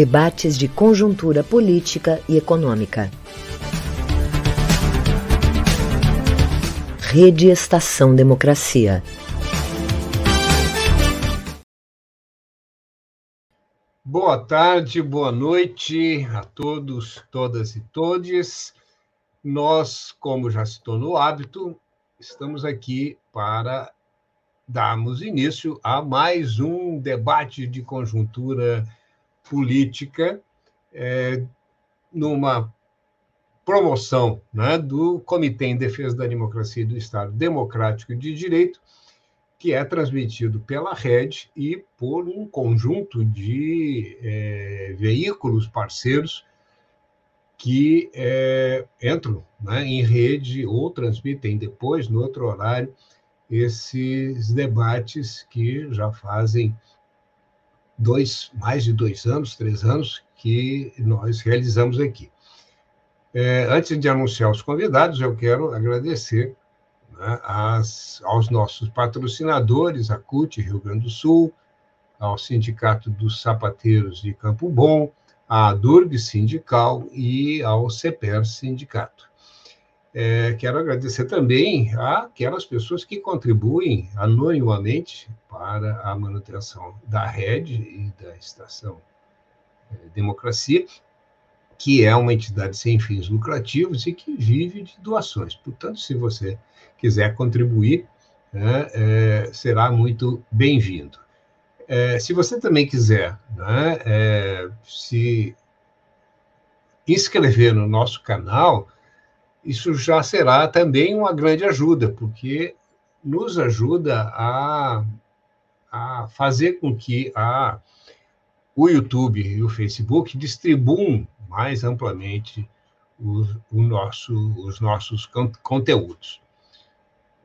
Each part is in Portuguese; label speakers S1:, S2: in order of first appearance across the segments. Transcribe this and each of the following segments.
S1: Debates de conjuntura política e econômica. Rede Estação Democracia.
S2: Boa tarde, boa noite a todos, todas e todes. Nós, como já se tornou hábito, estamos aqui para darmos início a mais um debate de conjuntura política é, numa promoção né, do Comitê em Defesa da Democracia e do Estado Democrático de Direito, que é transmitido pela rede e por um conjunto de é, veículos parceiros que é, entram né, em rede ou transmitem depois, no outro horário, esses debates que já fazem dois, mais de dois anos, três anos, que nós realizamos aqui. É, antes de anunciar os convidados, eu quero agradecer né, as, aos nossos patrocinadores, a CUT Rio Grande do Sul, ao Sindicato dos Sapateiros de Campo Bom, à Durg Sindical e ao CEPER Sindicato. É, quero agradecer também àquelas pessoas que contribuem anonimamente para a manutenção da rede e da estação é, Democracia, que é uma entidade sem fins lucrativos e que vive de doações. Portanto, se você quiser contribuir, né, é, será muito bem-vindo. É, se você também quiser né, é, se inscrever no nosso canal, isso já será também uma grande ajuda, porque nos ajuda a, a fazer com que a, o YouTube e o Facebook distribuam mais amplamente o, o nosso, os nossos conteúdos.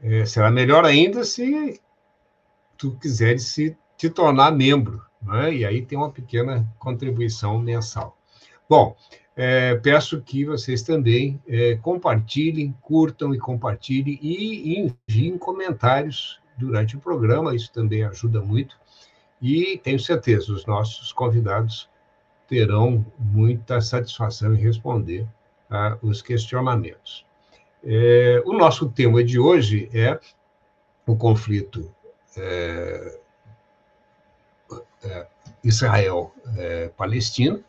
S2: É, será melhor ainda se tu quiseres se te tornar membro, né? e aí tem uma pequena contribuição mensal. Bom, é, peço que vocês também é, compartilhem, curtam e compartilhem e enviem comentários durante o programa, isso também ajuda muito. E tenho certeza, os nossos convidados terão muita satisfação em responder a os questionamentos. É, o nosso tema de hoje é o conflito é, é, Israel-Palestina é,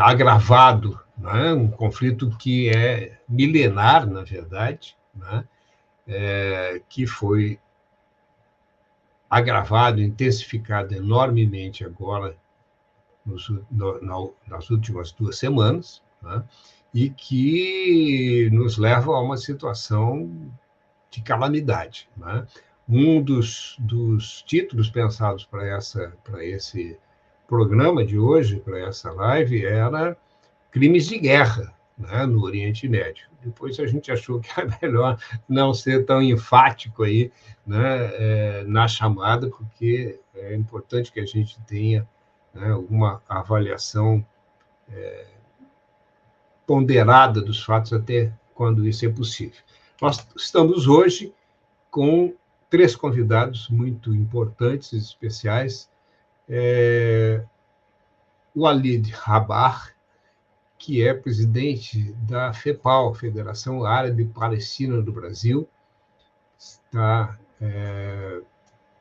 S2: agravado, né? um conflito que é milenar, na verdade, né? é, que foi agravado, intensificado enormemente agora nos, no, nas últimas duas semanas, né? e que nos leva a uma situação de calamidade. Né? Um dos, dos títulos pensados para essa para esse programa de hoje, para essa live, era crimes de guerra né, no Oriente Médio. Depois a gente achou que era melhor não ser tão enfático aí né, é, na chamada, porque é importante que a gente tenha né, uma avaliação é, ponderada dos fatos até quando isso é possível. Nós estamos hoje com três convidados muito importantes, especiais, é, o Alid Rabar, que é presidente da FEPAL, Federação Árabe Palestina do Brasil, está, é,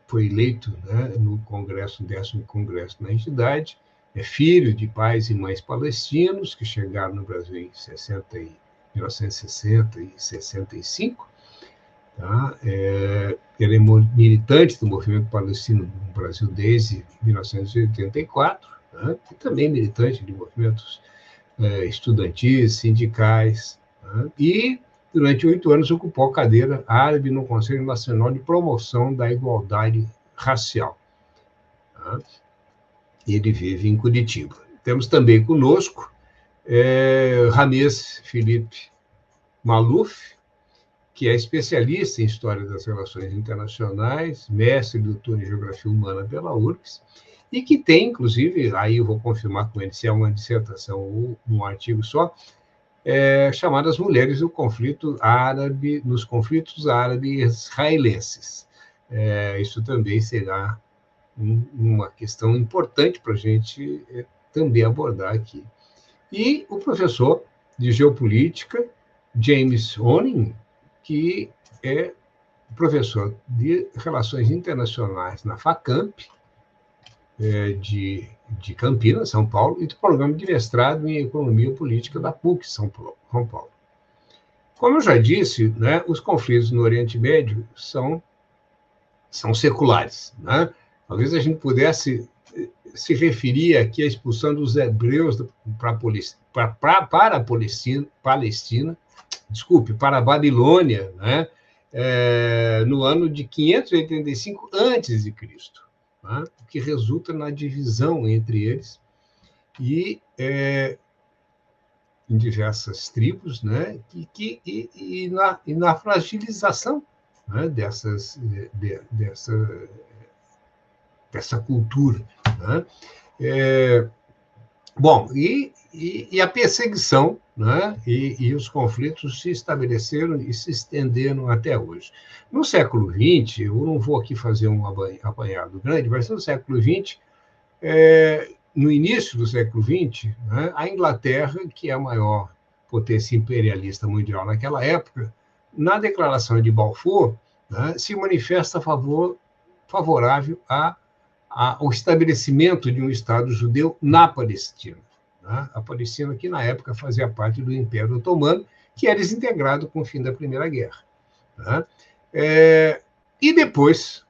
S2: foi eleito né, no Congresso, décimo Congresso da entidade, é filho de pais e mães palestinos que chegaram no Brasil em 60 e, 1960 e 65, Tá? É, ele é militante do movimento palestino no Brasil desde 1984, tá? e também militante de movimentos é, estudantis, sindicais, tá? e durante oito anos ocupou a cadeira árabe no Conselho Nacional de Promoção da Igualdade Racial. Tá? Ele vive em Curitiba. Temos também conosco é, Rames Felipe Maluf, que é especialista em História das Relações Internacionais, mestre e doutor em Geografia Humana pela URGS, e que tem, inclusive, aí eu vou confirmar com ele se é uma dissertação ou um artigo só, é, chamado As Mulheres do Conflito Árabe, nos Conflitos Árabe-Israelenses. É, isso também será um, uma questão importante para a gente é, também abordar aqui. E o professor de geopolítica, James Oning, que é professor de Relações Internacionais na FACAMP, é, de, de Campinas, São Paulo, e do programa de mestrado em Economia Política da PUC, São Paulo. Como eu já disse, né, os conflitos no Oriente Médio são, são seculares. Né? Talvez a gente pudesse eh, se referir aqui à expulsão dos hebreus para, a Palestina, desculpe, para a Babilônia, né? É, no ano de 585 antes de Cristo, né? o que resulta na divisão entre eles e é, em diversas tribos, né? E, que, e, e, na, e na fragilização né? dessas, de, dessa, dessa cultura. Né? É, bom, e, e, e, a perseguição né? e, e os conflitos se estabeleceram e se estenderam até hoje. No século XX, eu não vou aqui fazer um apanhado grande, mas no século XX, é, no início do século XX, né, a Inglaterra, que é a maior potência imperialista mundial naquela época, na declaração de Balfour, né, se manifesta a favor, favorável a, a, ao estabelecimento de um Estado judeu na Palestina. Né? A Palestina, que na época fazia parte do Império Otomano, que era desintegrado com o fim da Primeira Guerra. Né? É, e depois,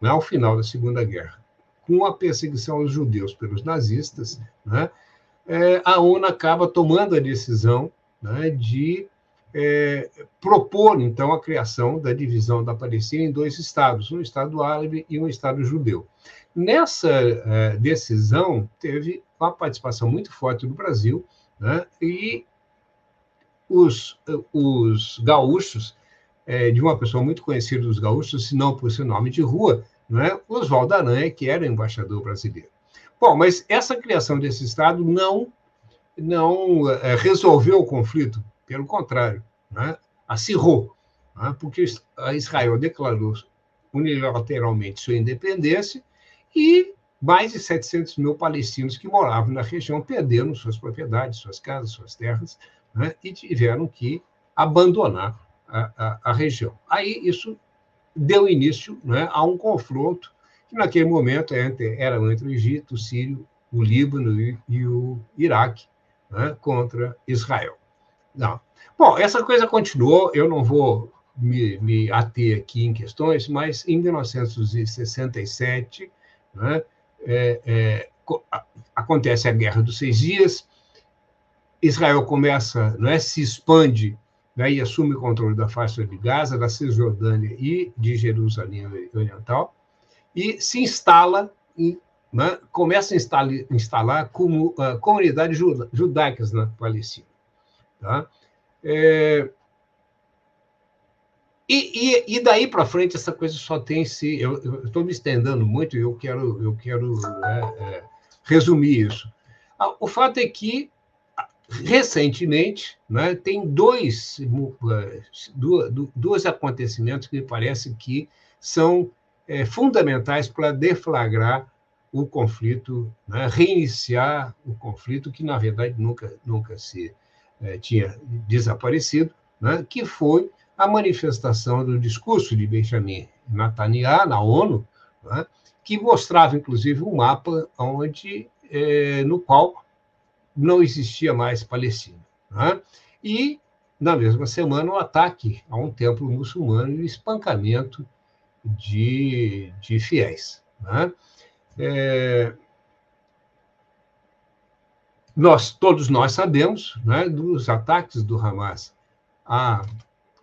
S2: né, ao final da Segunda Guerra, com a perseguição aos judeus pelos nazistas, né, é, a ONU acaba tomando a decisão né, de é, propor, então, a criação da divisão da Palestina em dois estados, um estado árabe e um estado judeu. Nessa é, decisão, teve uma participação muito forte do Brasil, né, e os, os gaúchos, é, de uma pessoa muito conhecida dos gaúchos, se não por seu nome de rua, né? Oswaldo Aranha, que era embaixador brasileiro. Bom, mas essa criação desse Estado não, não é, resolveu o conflito, pelo contrário, né? acirrou, né? porque a Israel declarou unilateralmente sua independência e mais de 700 mil palestinos que moravam na região perderam suas propriedades, suas casas, suas terras, né? e tiveram que abandonar a, a, a região. Aí isso deu início né, a um confronto que, naquele momento, entre, era entre o Egito, o Sírio, o Líbano e, e o Iraque né, contra Israel. Não. Bom, essa coisa continuou, eu não vou me, me ater aqui em questões, mas em 1967 né, é, é, acontece a Guerra dos Seis Dias, Israel começa, não é, se expande né, e assume o controle da faixa de Gaza, da Cisjordânia e de Jerusalém Oriental, e se instala, né, começa a instalar, instalar como, uh, comunidades judaicas na Palestina. Tá? É, e, e, e, daí para frente essa coisa só tem se. Eu estou me estendendo muito e eu quero, eu quero né, é, resumir isso. Ah, o fato é que recentemente, né, tem dois, dois acontecimentos que me parece que são é, fundamentais para deflagrar o conflito, né, reiniciar o conflito que, na verdade, nunca, nunca se é, tinha desaparecido, né, que foi a manifestação do discurso de Benjamin Netanyahu na ONU, né, que mostrava, inclusive, um mapa onde, é, no qual não existia mais Palestina. Né? E, na mesma semana, o um ataque a um templo muçulmano e o espancamento de, de fiéis. Né? É, nós, todos nós sabemos né, dos ataques do Hamas a,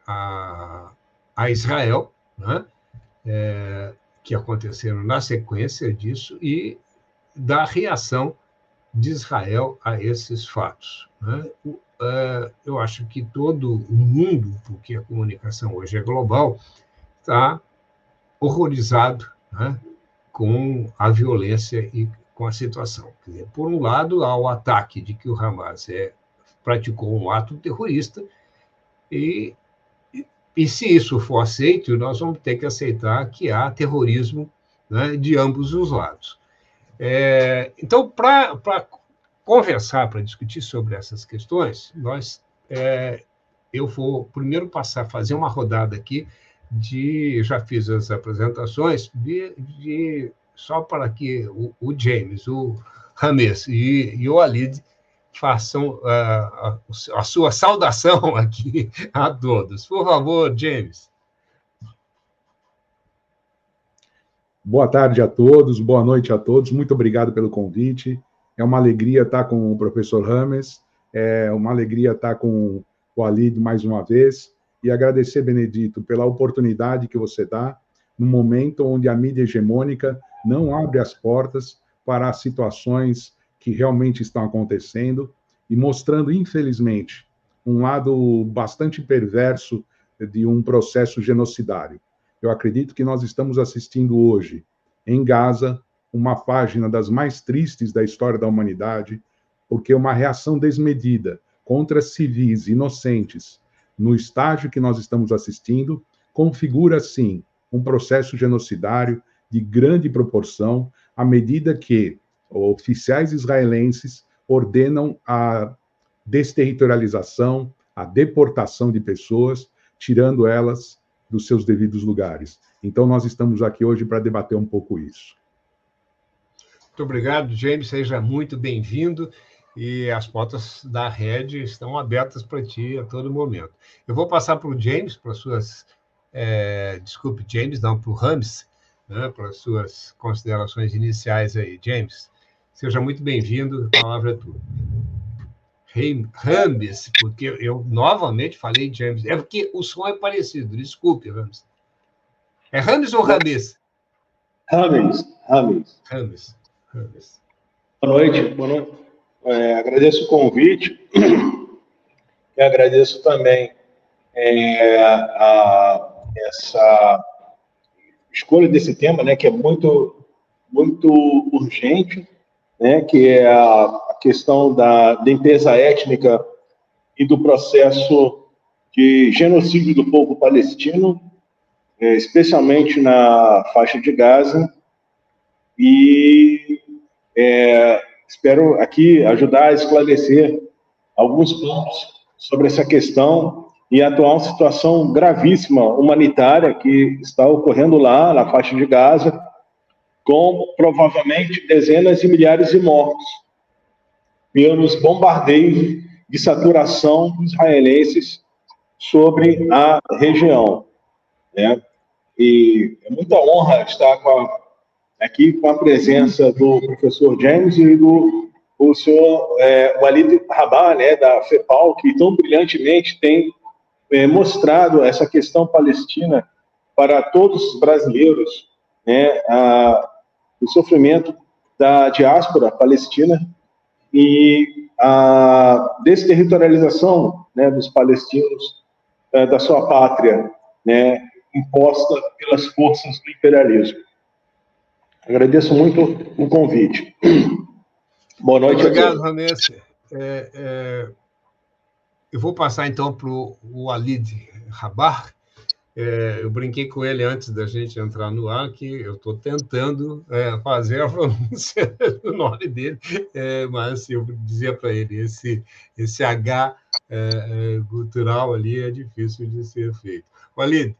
S2: a, a Israel, né, é, que aconteceram na sequência disso, e da reação de Israel a esses fatos. Né? É, eu acho que todo o mundo, porque a comunicação hoje é global, está horrorizado né, com a violência e com a situação. Dizer, por um lado, há o ataque de que o Hamas é, praticou um ato terrorista, e, e, se isso for aceito, nós vamos ter que aceitar que há terrorismo né, de ambos os lados. É, então, para conversar, para discutir sobre essas questões, nós, é, eu vou primeiro passar fazer uma rodada aqui de, já fiz as apresentações, de, de só para que o, o James, o Rames e, e o Alid façam uh, a, a, sua saudação aqui a todos. Por favor, James.
S3: Boa tarde a todos, boa noite a todos, muito obrigado pelo convite. É uma alegria estar com o professor Rames, é uma alegria estar com o Alid mais uma vez e agradecer, Benedito, pela oportunidade que você dá no momento onde a mídia hegemônica não abre as portas para situações que realmente estão acontecendo e mostrando, infelizmente, um lado bastante perverso de um processo genocidário. Eu acredito que nós estamos assistindo hoje, em Gaza, uma página das mais tristes da história da humanidade, porque uma reação desmedida contra civis inocentes, no estágio que nós estamos assistindo, configura, sim, um processo genocidário de grande proporção, à medida que oficiais israelenses ordenam a desterritorialização, a deportação de pessoas, tirando elas dos seus devidos lugares. Então, nós estamos aqui hoje para debater um pouco isso.
S2: Muito obrigado, James. Seja muito bem-vindo. E as portas da rede estão abertas para ti a todo momento. Eu vou passar para o James, para suas. É, desculpe, James, não, para o Rames, né, para suas considerações iniciais aí. James, seja muito bem-vindo, a palavra é tua. Rames, porque eu novamente falei James, é porque o som é parecido, desculpe, Rames. É Rames ou Rames?
S4: Rames, Rames.
S2: Rames.
S4: Boa noite, boa noite. É, agradeço o convite e agradeço também é, a, essa escolha desse tema, né, que é muito, muito urgente, né, que é a questão da limpeza étnica e do processo de genocídio do povo palestino, é, especialmente na faixa de Gaza, e é, espero aqui ajudar a esclarecer alguns pontos sobre essa questão e a atual situação gravíssima humanitária que está ocorrendo lá na faixa de Gaza, com provavelmente dezenas de milhares de mortos pelos bombardeios de saturação israelenses sobre a região. Né? E é muita honra estar com a aqui com a presença do professor James e do o senhor é, Walid Rabah, né, da FEPAL, que tão brilhantemente tem é, mostrado essa questão palestina para todos os brasileiros, né, a, o sofrimento da diáspora palestina e a desterritorialização né, dos palestinos é, da sua pátria, né, imposta pelas forças do imperialismo. Agradeço muito o convite.
S2: Boa noite. Obrigado, Ramesse. É, é, eu vou passar então para o Walid Rabar. É, eu brinquei com ele antes da gente entrar no ar que eu estou tentando é, fazer a pronúncia do nome dele, é, mas eu dizia para ele esse esse H é, cultural ali é difícil de ser feito. Walid,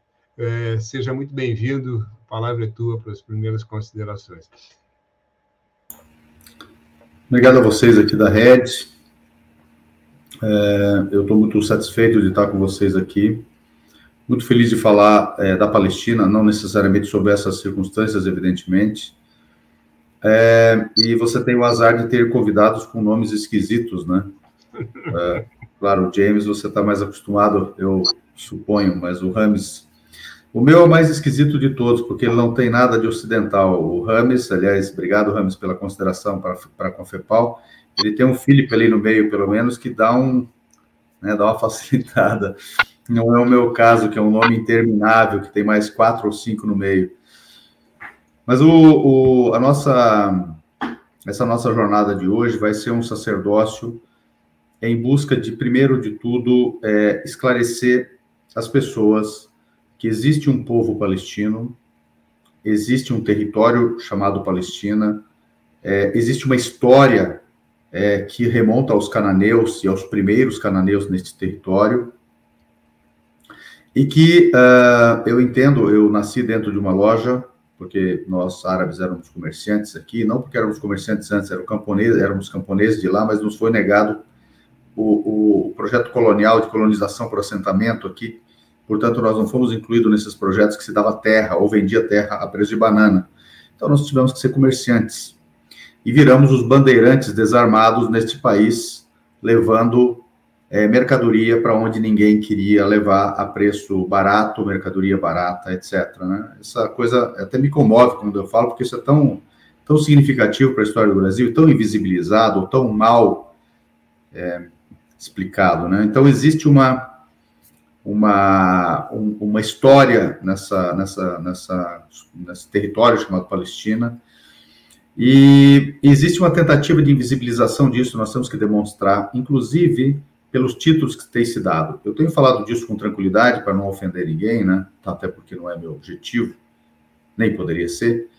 S2: seja muito bem-vindo a palavra é tua para as primeiras considerações.
S3: Obrigado a vocês aqui da Rede. É, eu estou muito satisfeito de estar com vocês aqui. Muito feliz de falar é, da Palestina, não necessariamente sobre essas circunstâncias, evidentemente. É, e você tem o azar de ter convidados com nomes esquisitos, né? É, claro, o James você está mais acostumado, eu suponho, mas o Rames o meu é o mais esquisito de todos, porque ele não tem nada de ocidental. O Rames, aliás, obrigado, Rames, pela consideração para, para a Confepal. Ele tem um Felipe ali no meio, pelo menos, que dá um né, dá uma facilitada. Não é o meu caso, que é um nome interminável, que tem mais quatro ou cinco no meio. Mas o, o, a nossa, essa nossa jornada de hoje vai ser um sacerdócio em busca de, primeiro de tudo, é, esclarecer as pessoas que existe um povo palestino, existe um território chamado Palestina, é, existe uma história
S5: é, que remonta aos cananeus e aos primeiros cananeus neste território, e que uh, eu entendo, eu nasci dentro de uma loja, porque nós árabes éramos comerciantes aqui, não porque éramos comerciantes antes, éramos camponeses, éramos camponeses de lá, mas nos foi negado o, o projeto colonial de colonização por assentamento aqui, portanto nós não fomos incluídos nesses projetos que se dava terra ou vendia terra a preço de banana. Então nós tivemos que ser comerciantes e viramos os bandeirantes desarmados neste país, levando é, mercadoria para onde ninguém queria levar a preço barato, mercadoria barata, etc. Né? Essa coisa até me comove quando eu falo, porque isso é tão, tão significativo para a história do Brasil, tão invisibilizado, tão mal é, explicado. Né? Então, existe uma, uma, um, uma história nessa, nessa, nessa, nesse território chamado Palestina, e existe uma tentativa de invisibilização disso, nós temos que demonstrar, inclusive pelos títulos que tem se dado. Eu tenho falado disso com tranquilidade para não ofender ninguém, né? Até porque não é meu objetivo, nem poderia ser,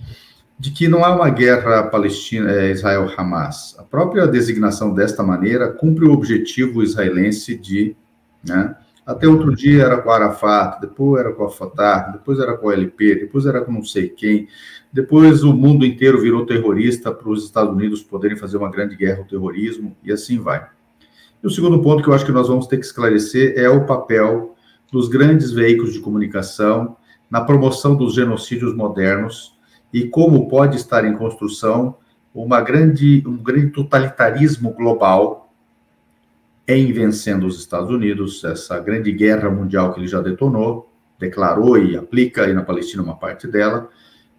S5: de que não há uma guerra Palestina, é, Israel-Hamas. A própria designação desta maneira cumpre o objetivo israelense de, né? Até outro dia era com Arafat, depois era com a Fatah, depois era com o LP, depois era com não sei quem, depois o mundo inteiro virou terrorista para os Estados Unidos poderem fazer uma grande guerra ao terrorismo, e assim vai. E o segundo ponto que eu acho que nós vamos ter que esclarecer é o papel dos grandes veículos de comunicação na promoção dos genocídios modernos e como pode estar em construção uma grande, um grande totalitarismo global em vencendo os Estados Unidos, essa grande guerra mundial que ele já detonou, declarou e aplica aí na Palestina uma parte dela,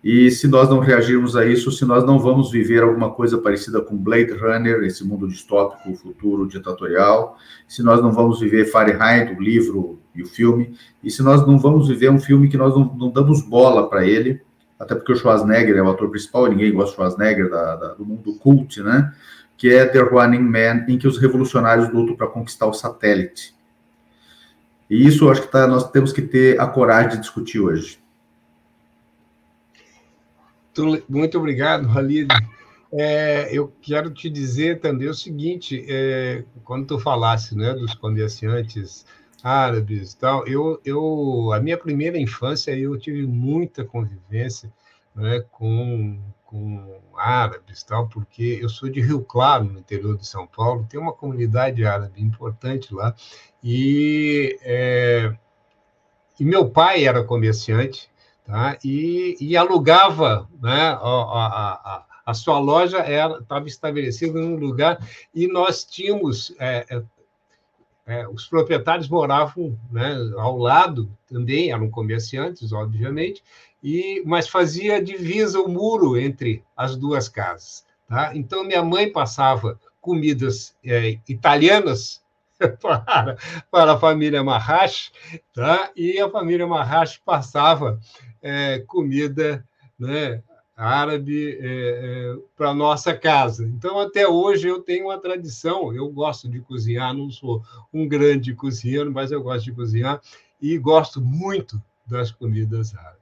S5: e se nós não reagirmos a isso, se nós não vamos viver alguma coisa parecida com Blade Runner, esse mundo distópico, futuro ditatorial, se nós não vamos viver Fahrenheit, o livro e o filme, e se nós não vamos viver um filme que nós não, não damos bola para ele, até porque o Schwarzenegger é o ator principal, ninguém gosta do Schwarzenegger, da, da, do mundo cult, né? Que é The Running Man, em que os revolucionários lutam para conquistar o satélite. E isso acho que tá, nós temos que ter a coragem de discutir hoje.
S2: Muito obrigado, Halid. É, eu quero te dizer também o seguinte: é, quando tu falasse né, dos comerciantes árabes e tal, eu, eu, a minha primeira infância eu tive muita convivência né, com, com árabes, tal, porque eu sou de Rio Claro, no interior de São Paulo, tem uma comunidade árabe importante lá, e, é, e meu pai era comerciante, tá? e, e alugava né, a, a, a, sua loja estava estabelecida num lugar e nós tínhamos é, é, é, os proprietários moravam né, ao lado também eram comerciantes obviamente e mas fazia divisa o muro entre as duas casas tá? então minha mãe passava comidas é, italianas para, para a família Marrache, tá? e a família Marrache passava é, comida né, árabe é, é, para nossa casa. Então, até hoje, eu tenho uma tradição, eu gosto de cozinhar, não sou um grande cozinheiro, mas eu gosto de cozinhar e gosto muito das comidas árabes.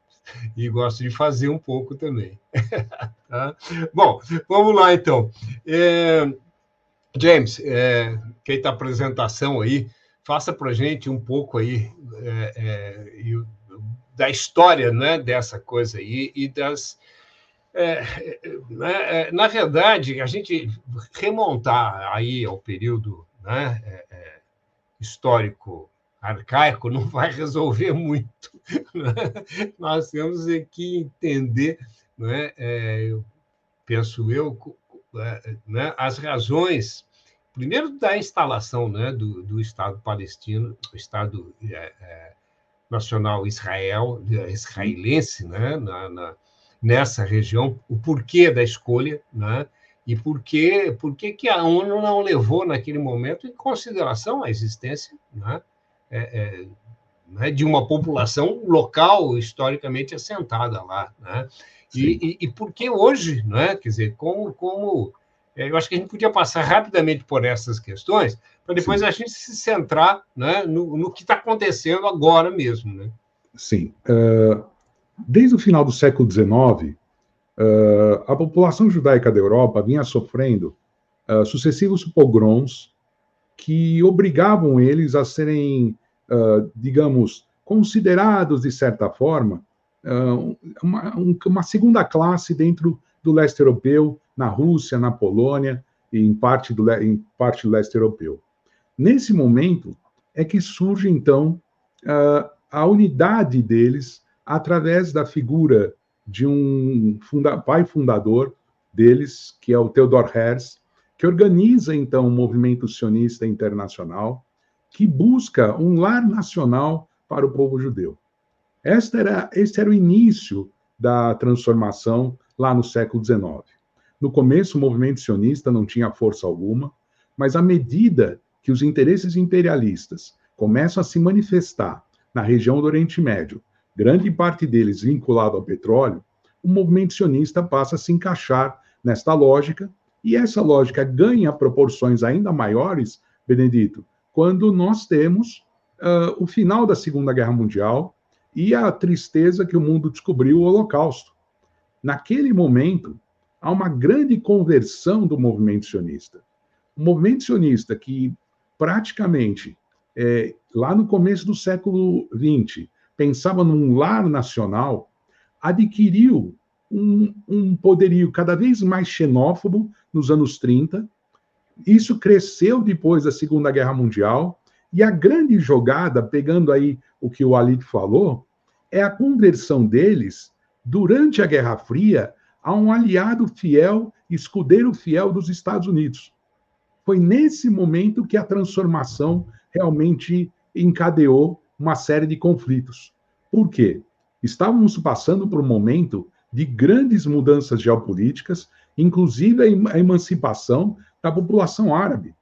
S2: E gosto de fazer um pouco também. tá? Bom, vamos lá então. É, James, é, feita a apresentação aí, faça para gente um pouco aí é, é, da história né, dessa coisa aí e das. É, né, é, na verdade, a gente remontar aí ao período né, é, é, histórico arcaico não vai resolver muito. Né? Nós temos que entender, né, eu penso eu, né, as razões primeiro da instalação né, do, do Estado palestino, o Estado é, é, Nacional Israel, israelense, né, na, na, nessa região, o porquê da escolha, né, e por que, por que, que a ONU não levou naquele momento em consideração a existência né, é, é né, de uma população local historicamente assentada lá. Né? E, e, e, por que hoje, né, quer dizer, como, como eu acho que a gente podia passar rapidamente por essas questões, para depois Sim. a gente se centrar né, no, no que está acontecendo agora mesmo. Né?
S3: Sim. Uh, desde o final do século XIX, uh, a população judaica da Europa vinha sofrendo uh, sucessivos pogroms que obrigavam eles a serem, digamos, considerados, de certa forma, uma, um, uma, segunda classe dentro do leste europeu, na Rússia, na Polônia e em parte do, em parte do leste europeu. Nesse momento é que surge, então, a unidade deles através da figura de um funda pai fundador deles, que é o Theodor Herz, que organiza então o um movimento sionista internacional, que busca um lar nacional para o povo judeu. Este era, este era o início da transformação lá no século XIX. No começo, o movimento sionista não tinha força alguma, mas à medida que os interesses imperialistas começam a se manifestar na região do Oriente Médio, grande parte deles vinculado ao petróleo, o movimento sionista passa a se encaixar nesta lógica, e essa lógica ganha proporções ainda maiores, Benedito, quando nós temos uh, o final da Segunda Guerra Mundial e a tristeza que o mundo descobriu o Holocausto. Naquele momento, há uma grande conversão do movimento sionista. O movimento sionista que praticamente, é, lá no começo do século XX, pensava num lar nacional, adquiriu um, um poderio cada vez mais xenófobo nos anos 30. Isso cresceu depois da Segunda Guerra Mundial. E a grande jogada, pegando aí o que o Alid falou, é a conversão deles, durante a Guerra Fria, a um aliado fiel, escudeiro fiel dos Estados Unidos. Foi nesse momento que a transformação realmente encadeou uma série de conflitos. Por quê? Estávamos passando por um momento de grandes mudanças geopolíticas, inclusive a emancipação da população árabe.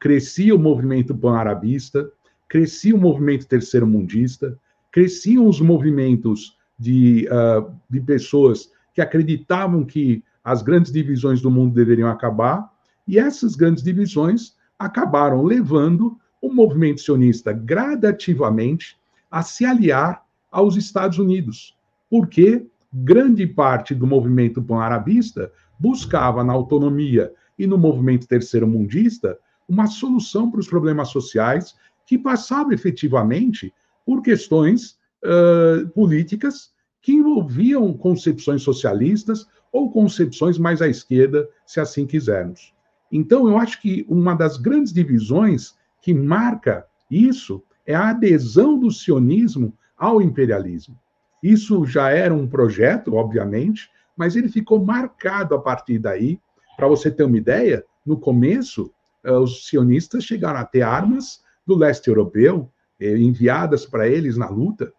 S3: Crescia o movimento pan-arabista, crescia o movimento terceiro-mundista, cresciam os movimentos de, uh, de pessoas que acreditavam que as grandes divisões do mundo deveriam acabar, e essas grandes divisões acabaram levando o movimento sionista gradativamente a se aliar aos Estados Unidos, porque grande parte do movimento pan-arabista buscava na autonomia e no movimento terceiro-mundista uma solução para os problemas sociais que passava efetivamente por questões uh, políticas que envolviam concepções socialistas ou concepções mais à esquerda, se assim quisermos. Então, eu acho que uma das grandes divisões que marca isso é a adesão do sionismo ao imperialismo. Isso já era um projeto, obviamente, mas ele ficou marcado a partir daí. Para você ter uma ideia, no começo, eh, os sionistas chegaram a ter armas do leste europeu, eh, enviadas para eles na luta,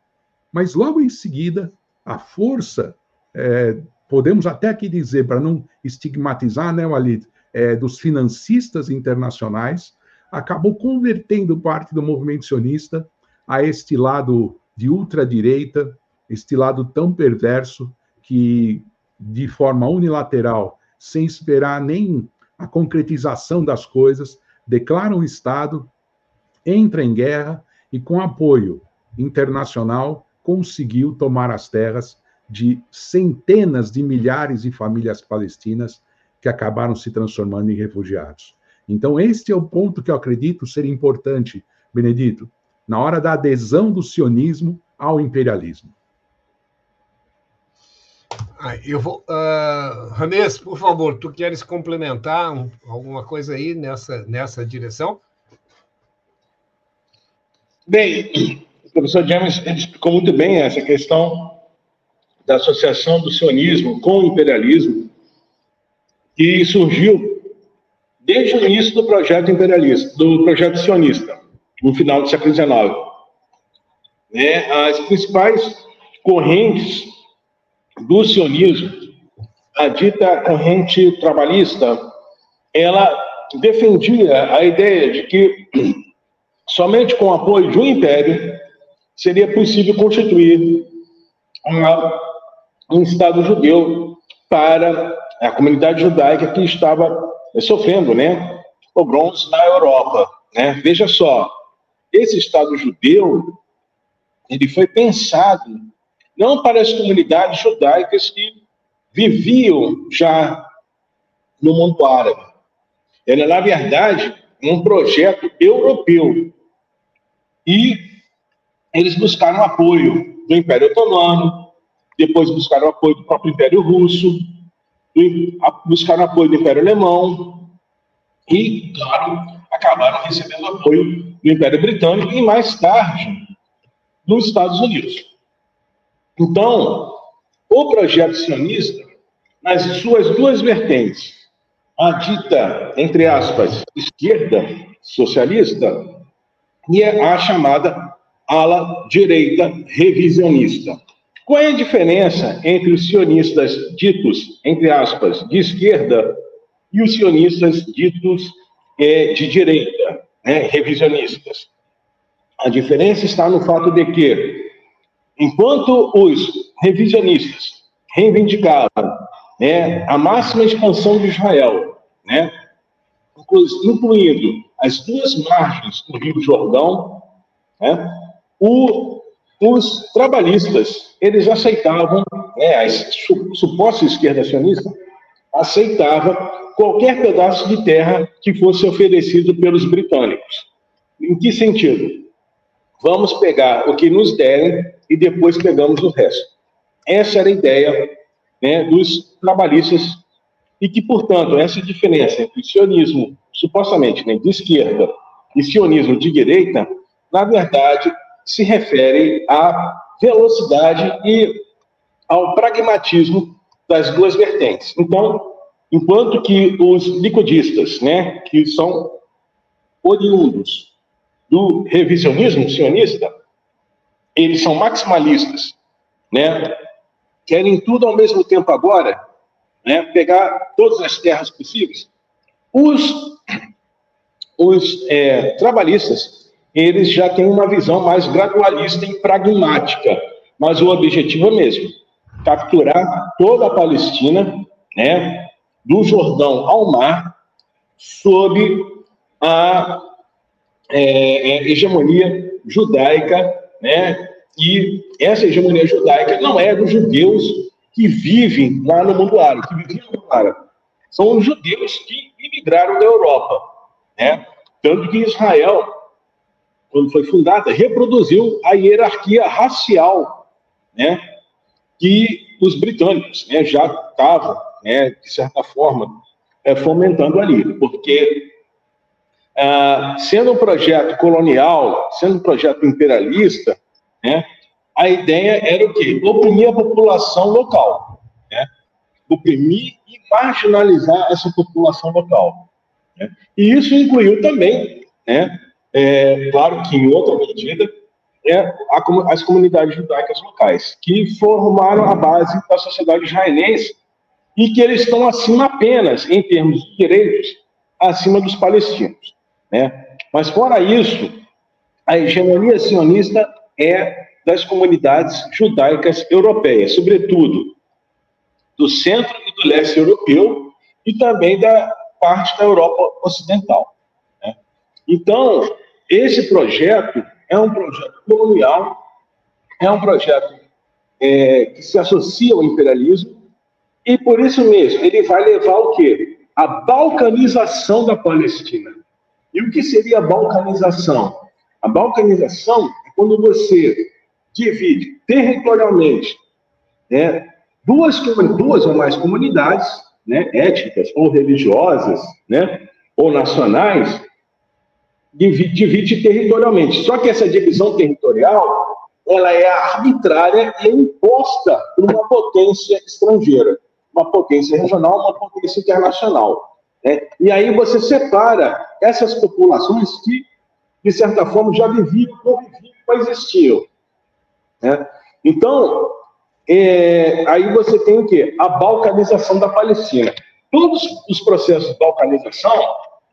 S3: mas logo em seguida, a força, é, podemos até aqui dizer, para não estigmatizar, né, Walid, é, dos financistas internacionais, acabou convertendo parte do movimento sionista a este lado de ultradireita, este lado tão perverso que, de forma unilateral, sem esperar nem a concretização das coisas, declara um Estado, entra em guerra e, com apoio internacional, conseguiu tomar as terras de centenas de milhares de famílias palestinas que acabaram se transformando em refugiados. Então, este é o ponto que eu acredito ser importante, Benedito, na hora da adesão do sionismo ao imperialismo.
S2: Ah, eu vou. Uh, Rames, por favor, tu queres complementar um, alguma coisa aí nessa, nessa direção?
S4: Bem, professor James explicou muito bem essa questão da associação do sionismo com o imperialismo, que surgiu desde o início do projeto imperialista, do projeto sionista, no final do século XIX. Né, as principais correntes do sionismo, a dita corrente trabalhista, ela defendia a ideia de que somente com o apoio de um império seria possível constituir uma, um Estado judeu para a comunidade judaica que estava sofrendo, né, pogroms na Europa, né? Veja só, esse Estado judeu, ele foi pensado não para as comunidades judaicas que viviam já no mundo árabe. ela é, na verdade, um projeto europeu. E eles buscaram apoio do Império Otomano, depois buscaram apoio do próprio Império Russo, buscaram apoio do Império Alemão e, claro, acabaram recebendo apoio do Império Britânico e, mais tarde, dos Estados Unidos. Então, o projeto sionista, nas suas duas vertentes, a dita, entre aspas, esquerda socialista e a chamada ala direita revisionista. Qual é a diferença entre os sionistas ditos, entre aspas, de esquerda e os sionistas ditos é, de direita, né, revisionistas? A diferença está no fato de que, enquanto os revisionistas reivindicavam né, a máxima expansão de Israel, né, incluindo as duas margens do Rio Jordão, né, o, os trabalhistas eles aceitavam, né, a suposta esquerda sionista aceitava qualquer pedaço de terra que fosse oferecido pelos britânicos. Em que sentido? Vamos pegar o que nos derem e depois pegamos o resto. Essa era a ideia né, dos trabalhistas e que, portanto, essa diferença entre sionismo, supostamente né, de esquerda, e sionismo de direita, na verdade, se refere à velocidade e ao pragmatismo das duas vertentes. Então, enquanto que os liquidistas, né, que são oriundos do revisionismo sionista, eles são maximalistas, né, querem tudo ao mesmo tempo agora, né, pegar todas as terras possíveis. Os, os é, trabalhistas, eles já têm uma visão mais gradualista e pragmática, mas o objetivo é mesmo, capturar toda a Palestina, né, do Jordão ao mar, sob a é, é, hegemonia judaica, né, e essa hegemonia judaica não é dos judeus que vivem lá no mundo árabe, que vivem no árabe. São os judeus que imigraram da Europa. Né? Tanto que Israel, quando foi fundada, reproduziu a hierarquia racial né? que os britânicos né, já estavam, né, de certa forma, é, fomentando ali. Porque, ah, sendo um projeto colonial, sendo um projeto imperialista, né? A ideia era o quê? Oprimir a população local, né? oprimir e marginalizar essa população local. Né? E isso incluiu também, né? É, claro que em outra medida, é, a, as comunidades judaicas locais, que formaram a base da sociedade israelense e que eles estão acima apenas, em termos de direitos, acima dos palestinos. Né? Mas, fora isso, a hegemonia sionista é das comunidades judaicas europeias, sobretudo do centro e do leste europeu e também da parte da Europa Ocidental. Né? Então, esse projeto é um projeto colonial, é um projeto é, que se associa ao imperialismo, e por isso mesmo ele vai levar o quê? A balcanização da Palestina. E o que seria a balcanização? A balcanização quando você divide territorialmente né, duas, duas ou mais comunidades né, étnicas ou religiosas né, ou nacionais, divide, territorialmente. Só que essa divisão territorial ela é arbitrária e é imposta por uma potência estrangeira, uma potência regional, uma potência internacional. Né? E aí você separa essas populações que, de certa forma, já viviam, conviviam coexistiam. Né? Então, é, aí você tem o quê? A balcanização da Palestina. Todos os processos de balcanização,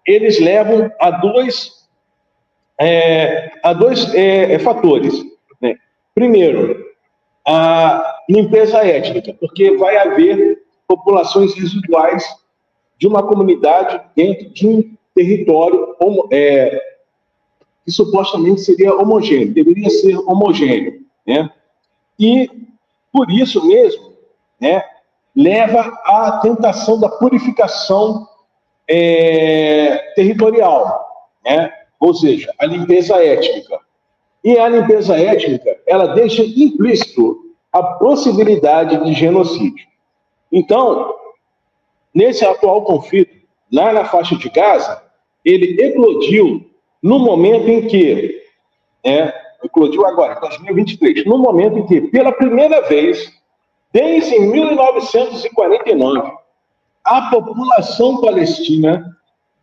S4: eles levam a dois, é, a dois é, é fatores. Né? Primeiro, a limpeza étnica, porque vai haver populações residuais de uma comunidade dentro de um território é, que supostamente seria homogêneo, deveria ser homogêneo, né? E por isso mesmo, né, leva à tentação da purificação é, territorial, né? Ou seja, a limpeza étnica. E a limpeza étnica, ela deixa implícito a possibilidade de genocídio. Então, nesse atual conflito, lá na faixa de Gaza, ele eclodiu no momento em que, é, eclodiu agora, 2023, no momento em que, pela primeira vez, desde 1949, a população palestina,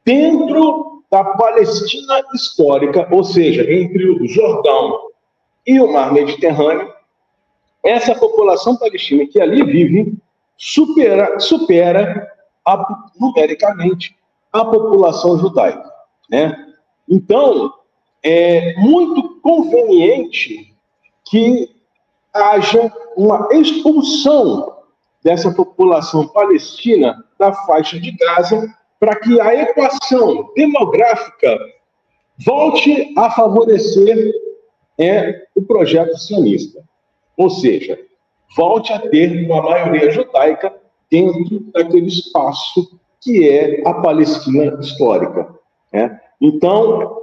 S4: dentro da Palestina histórica, ou seja, entre o Jordão e o Mar Mediterrâneo, essa população palestina que ali vive supera, supera a, numericamente a população judaica. Né? Então, é muito conveniente que haja uma expulsão dessa população palestina da faixa de Gaza para que a equação demográfica volte a favorecer é, o projeto sionista. Ou seja, volte a ter uma maioria judaica dentro daquele espaço que é a Palestina histórica. Né? Então,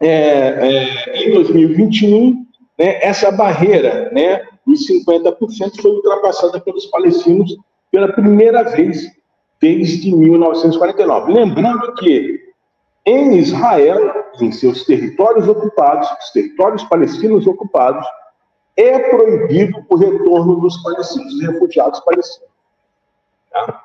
S4: é, é, em 2021, né, essa barreira né, dos 50% foi ultrapassada pelos palestinos pela primeira vez desde 1949. Lembrando que em Israel, em seus territórios ocupados, os territórios palestinos ocupados, é proibido o retorno dos palestinos, dos refugiados palestinos. Tá?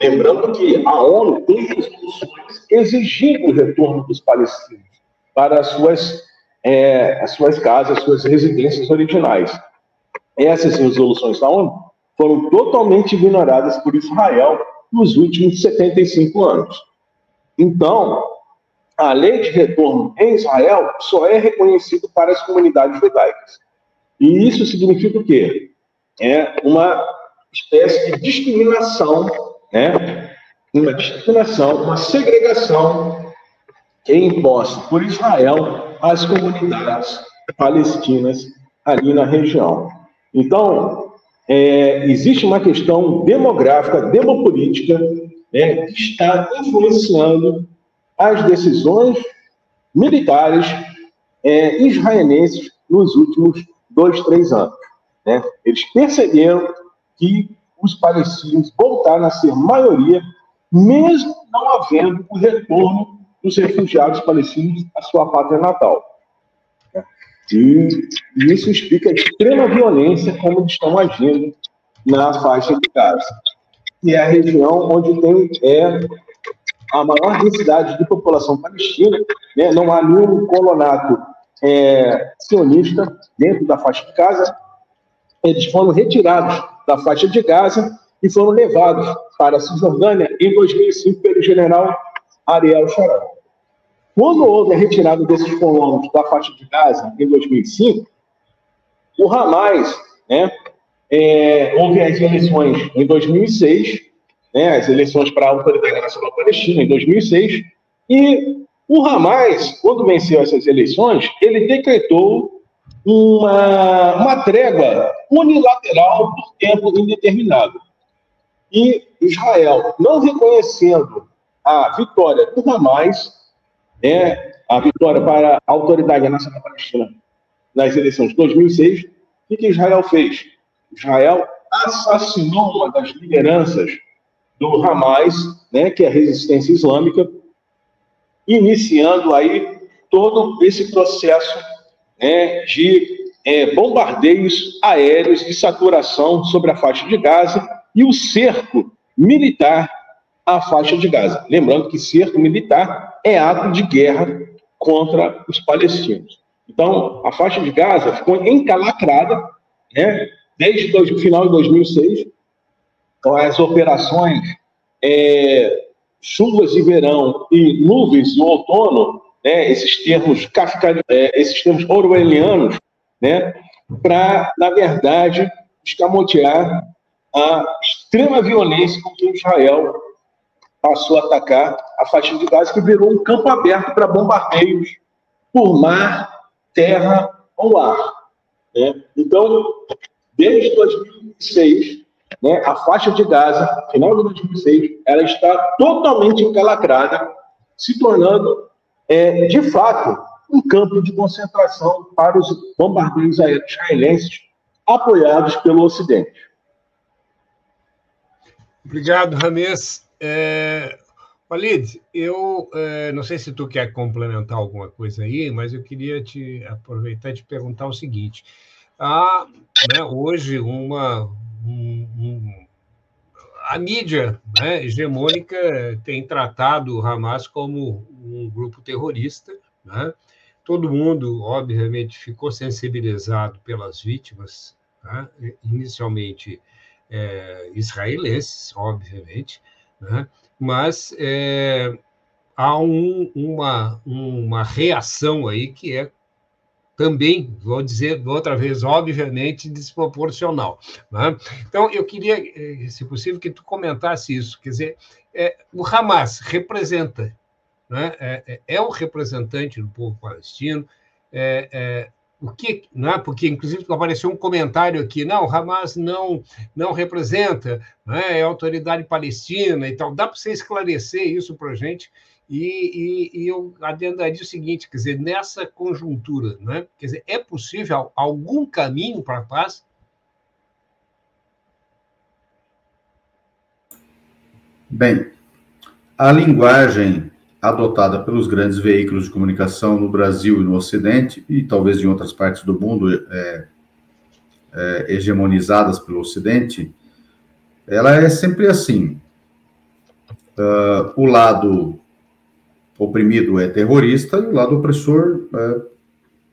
S4: Lembrando que a ONU tem resoluções exigindo o retorno dos palestinos para as suas, é, as suas casas, as suas residências originais. Essas resoluções da ONU foram totalmente ignoradas por Israel nos últimos 75 anos. Então, a lei de retorno em Israel só é reconhecida para as comunidades judaicas. E isso significa o quê? É uma espécie de discriminação, né? Uma discriminação, uma segregação que é imposta por Israel às comunidades palestinas ali na região. Então, é, existe uma questão demográfica, demopolítica, né, que está influenciando as decisões militares é, israelenses nos últimos dois, três anos. Né? Eles perceberam que os palestinos voltaram a ser maioria, mesmo não havendo o retorno dos refugiados palestinos à sua pátria natal. E isso explica a extrema violência como eles estão agindo na faixa de Gaza, que é a região onde tem é, a maior densidade de população palestina, né? não há nenhum colonato é, sionista dentro da faixa de Gaza, eles foram retirados da faixa de Gaza e foram levados para a Cisjordânia em 2005 pelo general Ariel Sharon. Quando houve a retirada desses colonos da faixa de Gaza em 2005, o Hamas, né, é, houve as eleições em 2006, né, as eleições para a Autoridade Nacional Palestina em 2006, e o Hamas, quando venceu essas eleições, ele decretou uma, uma trégua unilateral por tempo indeterminado. E Israel, não reconhecendo a vitória do Hamas, né, a vitória para a Autoridade Nacional Palestina nas eleições de 2006, o que Israel fez? Israel assassinou uma das lideranças do Hamas, né, que é a resistência islâmica, iniciando aí todo esse processo né, de é, bombardeios aéreos de saturação sobre a faixa de Gaza e o cerco militar à faixa de Gaza. Lembrando que cerco militar é ato de guerra contra os palestinos. Então, a faixa de Gaza ficou encalacrada né, desde o final de 2006, com as operações é, chuvas de verão e nuvens do outono, né, esses termos kafka, é, esses termos orwellianos, né, para, na verdade, escamotear a extrema violência com que Israel passou a atacar a faixa de Gaza, que virou um campo aberto para bombardeios por mar, terra ou ar. Né? Então, desde 2006, né, a faixa de Gaza, final de 2006, ela está totalmente encalacrada, se tornando, é, de fato, um campo de concentração para os bombardeios aéreos israelenses apoiados pelo Ocidente.
S2: Obrigado, Ramês. É, Walid, eu é, não sei se tu quer complementar alguma coisa aí, mas eu queria te aproveitar e te perguntar o seguinte. Há né, hoje uma. Um, um, a mídia né, hegemônica tem tratado o Hamas como um grupo terrorista. Né? Todo mundo, obviamente, ficou sensibilizado pelas vítimas, né? inicialmente é, israelenses, obviamente, né? mas é, há um, uma, uma reação aí que é também, vou dizer outra vez, obviamente desproporcional. Né? Então, eu queria, eh, se possível, que tu comentasse isso. Quer dizer, é, o Hamas representa, né? é, é, é um representante do povo palestino, é, é o que, não é? Porque inclusive apareceu um comentário aqui, não, Hamas não não representa, né? é autoridade palestina e tal. Dá para você esclarecer isso para a gente? E, e, e, eu adendaria o seguinte, quer dizer, nessa conjuntura, né? quer dizer, é possível algum caminho para a paz?
S5: Bem, a linguagem adotada pelos grandes veículos de comunicação no Brasil e no Ocidente, e talvez em outras partes do mundo é, é, hegemonizadas pelo Ocidente, ela é sempre assim. Uh, o lado oprimido é terrorista e o lado opressor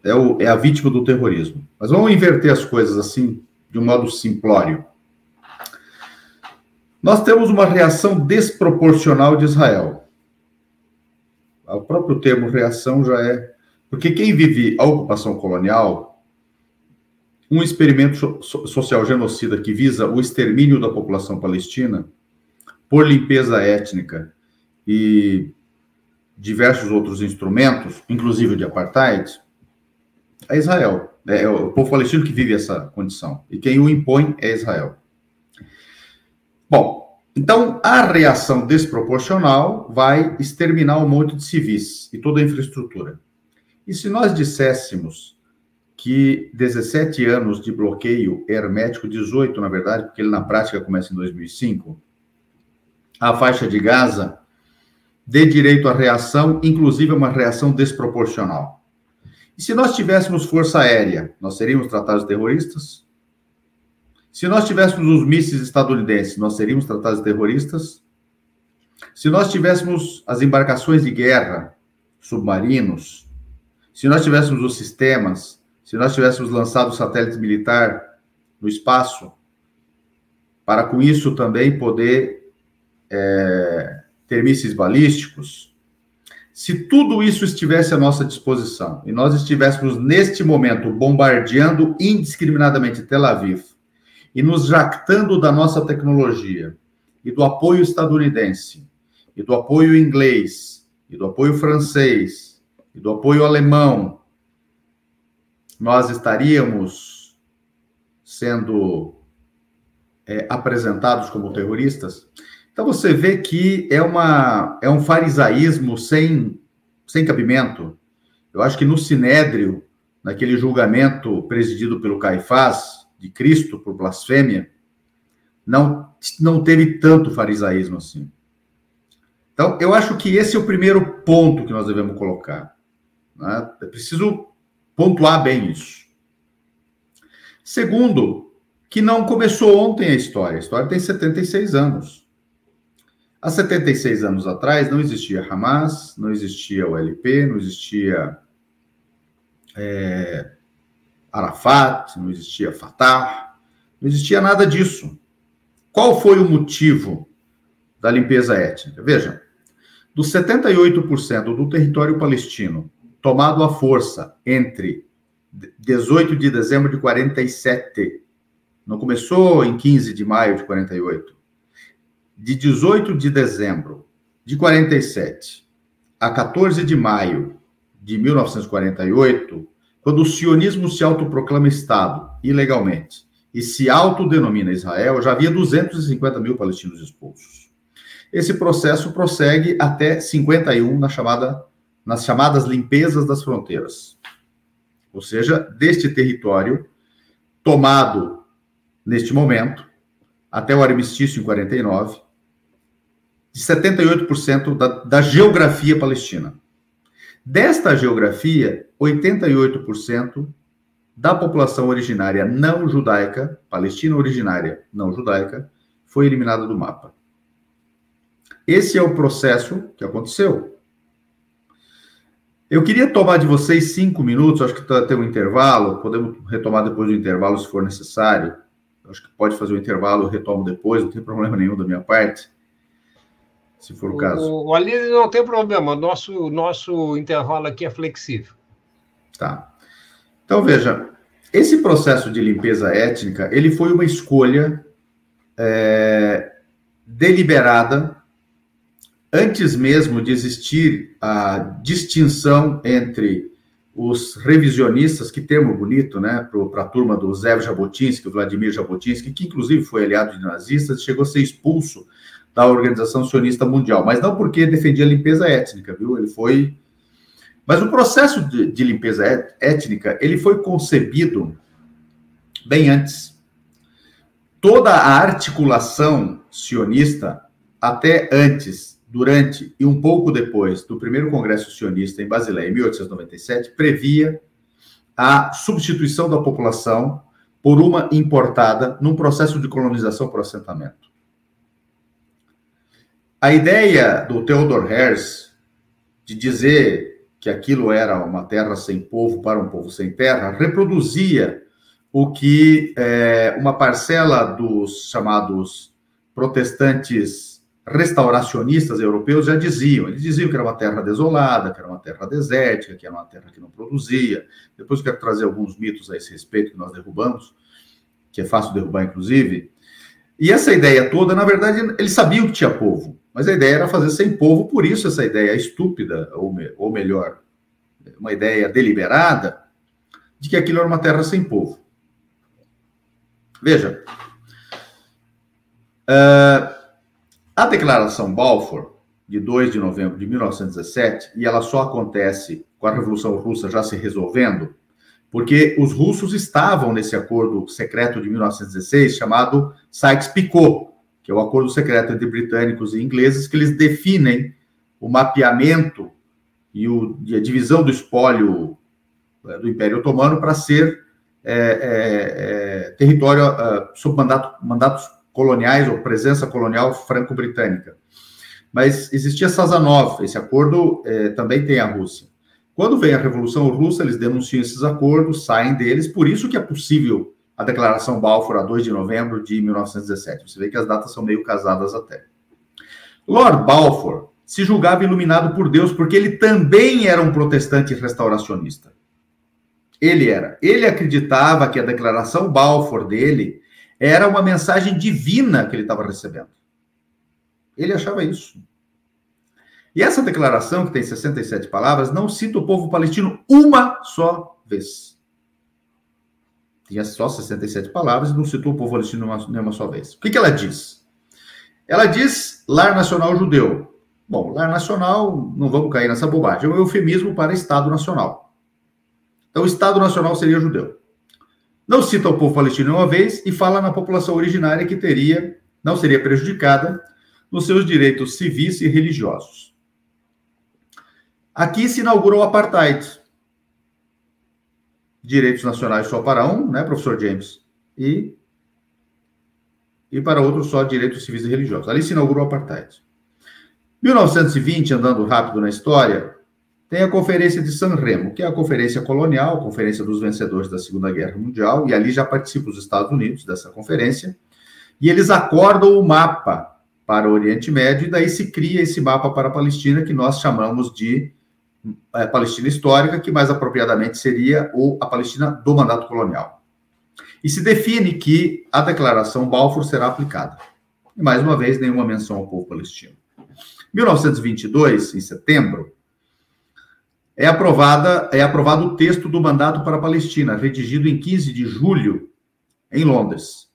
S5: é, é, o, é a vítima do terrorismo. Mas vamos inverter as coisas assim, de um modo simplório. Nós temos uma reação desproporcional de Israel o próprio termo reação já é. Porque quem vive a ocupação colonial, um experimento social genocida que visa o extermínio da população palestina por limpeza étnica e diversos outros instrumentos, inclusive de apartheid, é Israel. É o povo palestino que vive essa condição. E quem o impõe é Israel. Bom, então, a reação desproporcional vai exterminar um monte de civis e toda a infraestrutura. E se nós disséssemos que 17 anos de bloqueio hermético, 18 na verdade, porque ele na prática começa em 2005, a faixa de Gaza dê direito à reação, inclusive uma reação desproporcional. E se nós tivéssemos força aérea, nós seríamos tratados terroristas? Se nós tivéssemos os mísseis estadunidenses, nós seríamos tratados de terroristas? Se nós tivéssemos as embarcações de guerra, submarinos, se nós tivéssemos os sistemas, se nós tivéssemos lançado o satélite militar no espaço, para com isso também poder é, ter mísseis balísticos, se tudo isso estivesse à nossa disposição e nós estivéssemos neste momento bombardeando indiscriminadamente Tel Aviv, e nos jactando da nossa tecnologia e do apoio estadunidense, e do apoio inglês, e do apoio francês, e do apoio alemão, nós estaríamos sendo é, apresentados como terroristas. Então você vê que é, uma, é um farisaísmo sem, sem cabimento. Eu acho que no Sinédrio, naquele julgamento presidido pelo Caifás, de Cristo por blasfêmia, não, não teve tanto farisaísmo assim. Então, eu acho que esse é o primeiro ponto que nós devemos colocar. Né? É preciso pontuar bem isso. Segundo, que não começou ontem a história. A história tem 76 anos. Há 76 anos atrás não existia Hamas, não existia o LP, não existia é, Arafat, não existia Fatah, não existia nada disso. Qual foi o motivo da limpeza étnica? Veja, dos 78% do território palestino tomado à força entre 18 de dezembro de 47, não começou em 15 de maio de 48, de 18 de dezembro de 47 a 14 de maio de 1948, quando o sionismo se autoproclama Estado, ilegalmente, e se autodenomina Israel, já havia 250 mil palestinos expulsos. Esse processo prossegue até 51 na chamada, nas chamadas limpezas das fronteiras. Ou seja, deste território tomado neste momento, até o armistício em 49, de 78% da, da geografia palestina. Desta geografia, 88% da população originária não judaica, palestina originária não judaica, foi eliminada do mapa. Esse é o processo que aconteceu. Eu queria tomar de vocês cinco minutos, acho que tá, tem um intervalo, podemos retomar depois do intervalo se for necessário. Acho que pode fazer o intervalo, eu retomo depois, não tem problema nenhum da minha parte, se for o, caso.
S2: O, ali não tem problema, nosso, nosso intervalo aqui é flexível.
S5: Tá. Então, veja, esse processo de limpeza étnica, ele foi uma escolha é, deliberada antes mesmo de existir a distinção entre os revisionistas, que termo bonito, né, para a turma do Zev Jabotinsky, Vladimir Jabotinsky, que inclusive foi aliado de nazistas, chegou a ser expulso da Organização Sionista Mundial, mas não porque defendia limpeza étnica, viu? Ele foi mas o processo de, de limpeza étnica, ele foi concebido bem antes. Toda a articulação sionista, até antes, durante e um pouco depois do primeiro Congresso Sionista em Basileia, em 1897, previa a substituição da população por uma importada num processo de colonização por assentamento. A ideia do Theodor Herz de dizer que aquilo era uma terra sem povo para um povo sem terra, reproduzia o que é, uma parcela dos chamados protestantes restauracionistas europeus já diziam. Eles diziam que era uma terra desolada, que era uma terra desértica, que era uma terra que não produzia. Depois quero trazer alguns mitos a esse respeito que nós derrubamos, que é fácil derrubar, inclusive. E essa ideia toda, na verdade, eles sabiam que tinha povo. Mas a ideia era fazer sem povo, por isso essa ideia estúpida, ou, me, ou melhor, uma ideia deliberada, de que aquilo era uma terra sem povo. Veja, uh, a Declaração Balfour, de 2 de novembro de 1917, e ela só acontece com a Revolução Russa já se resolvendo, porque os russos estavam nesse acordo secreto de 1916 chamado Sykes-Picot, que é o acordo secreto entre britânicos e ingleses, que eles definem o mapeamento e, o, e a divisão do espólio é, do Império Otomano para ser é, é, território uh, sob mandato, mandatos coloniais ou presença colonial franco-britânica. Mas existia Sazanov, esse acordo também tem a Rússia. Quando vem a Revolução Russa, eles denunciam esses acordos, saem deles, por isso que é possível a Declaração Balfour, a 2 de novembro de 1917. Você vê que as datas são meio casadas até. Lord Balfour se julgava iluminado por Deus porque ele também era um protestante restauracionista. Ele era. Ele acreditava que a Declaração Balfour dele era uma mensagem divina que ele estava recebendo. Ele achava isso. E essa declaração, que tem 67 palavras, não cita o povo palestino uma só vez tinha só 67 palavras e não citou o povo palestino nenhuma só vez. O que, que ela diz? Ela diz lar nacional judeu. Bom, lar nacional, não vamos cair nessa bobagem, é um eufemismo para Estado nacional. Então, o Estado nacional seria judeu. Não cita o povo palestino uma vez e fala na população originária que teria, não seria prejudicada nos seus direitos civis e religiosos. Aqui se inaugura o apartheid, direitos nacionais só para um, né, professor James? E, e para outro só direitos civis e religiosos. Ali se inaugurou o apartheid. 1920, andando rápido na história, tem a Conferência de San Remo, que é a conferência colonial, a conferência dos vencedores da Segunda Guerra Mundial, e ali já participam os Estados Unidos dessa conferência, e eles acordam o mapa para o Oriente Médio, e daí se cria esse mapa para a Palestina, que nós chamamos de a Palestina histórica, que mais apropriadamente seria o, a Palestina do mandato colonial. E se define que a declaração Balfour será aplicada. E mais uma vez, nenhuma menção ao povo palestino. 1922, em setembro, é aprovada é aprovado o texto do mandato para a Palestina, redigido em 15 de julho em Londres.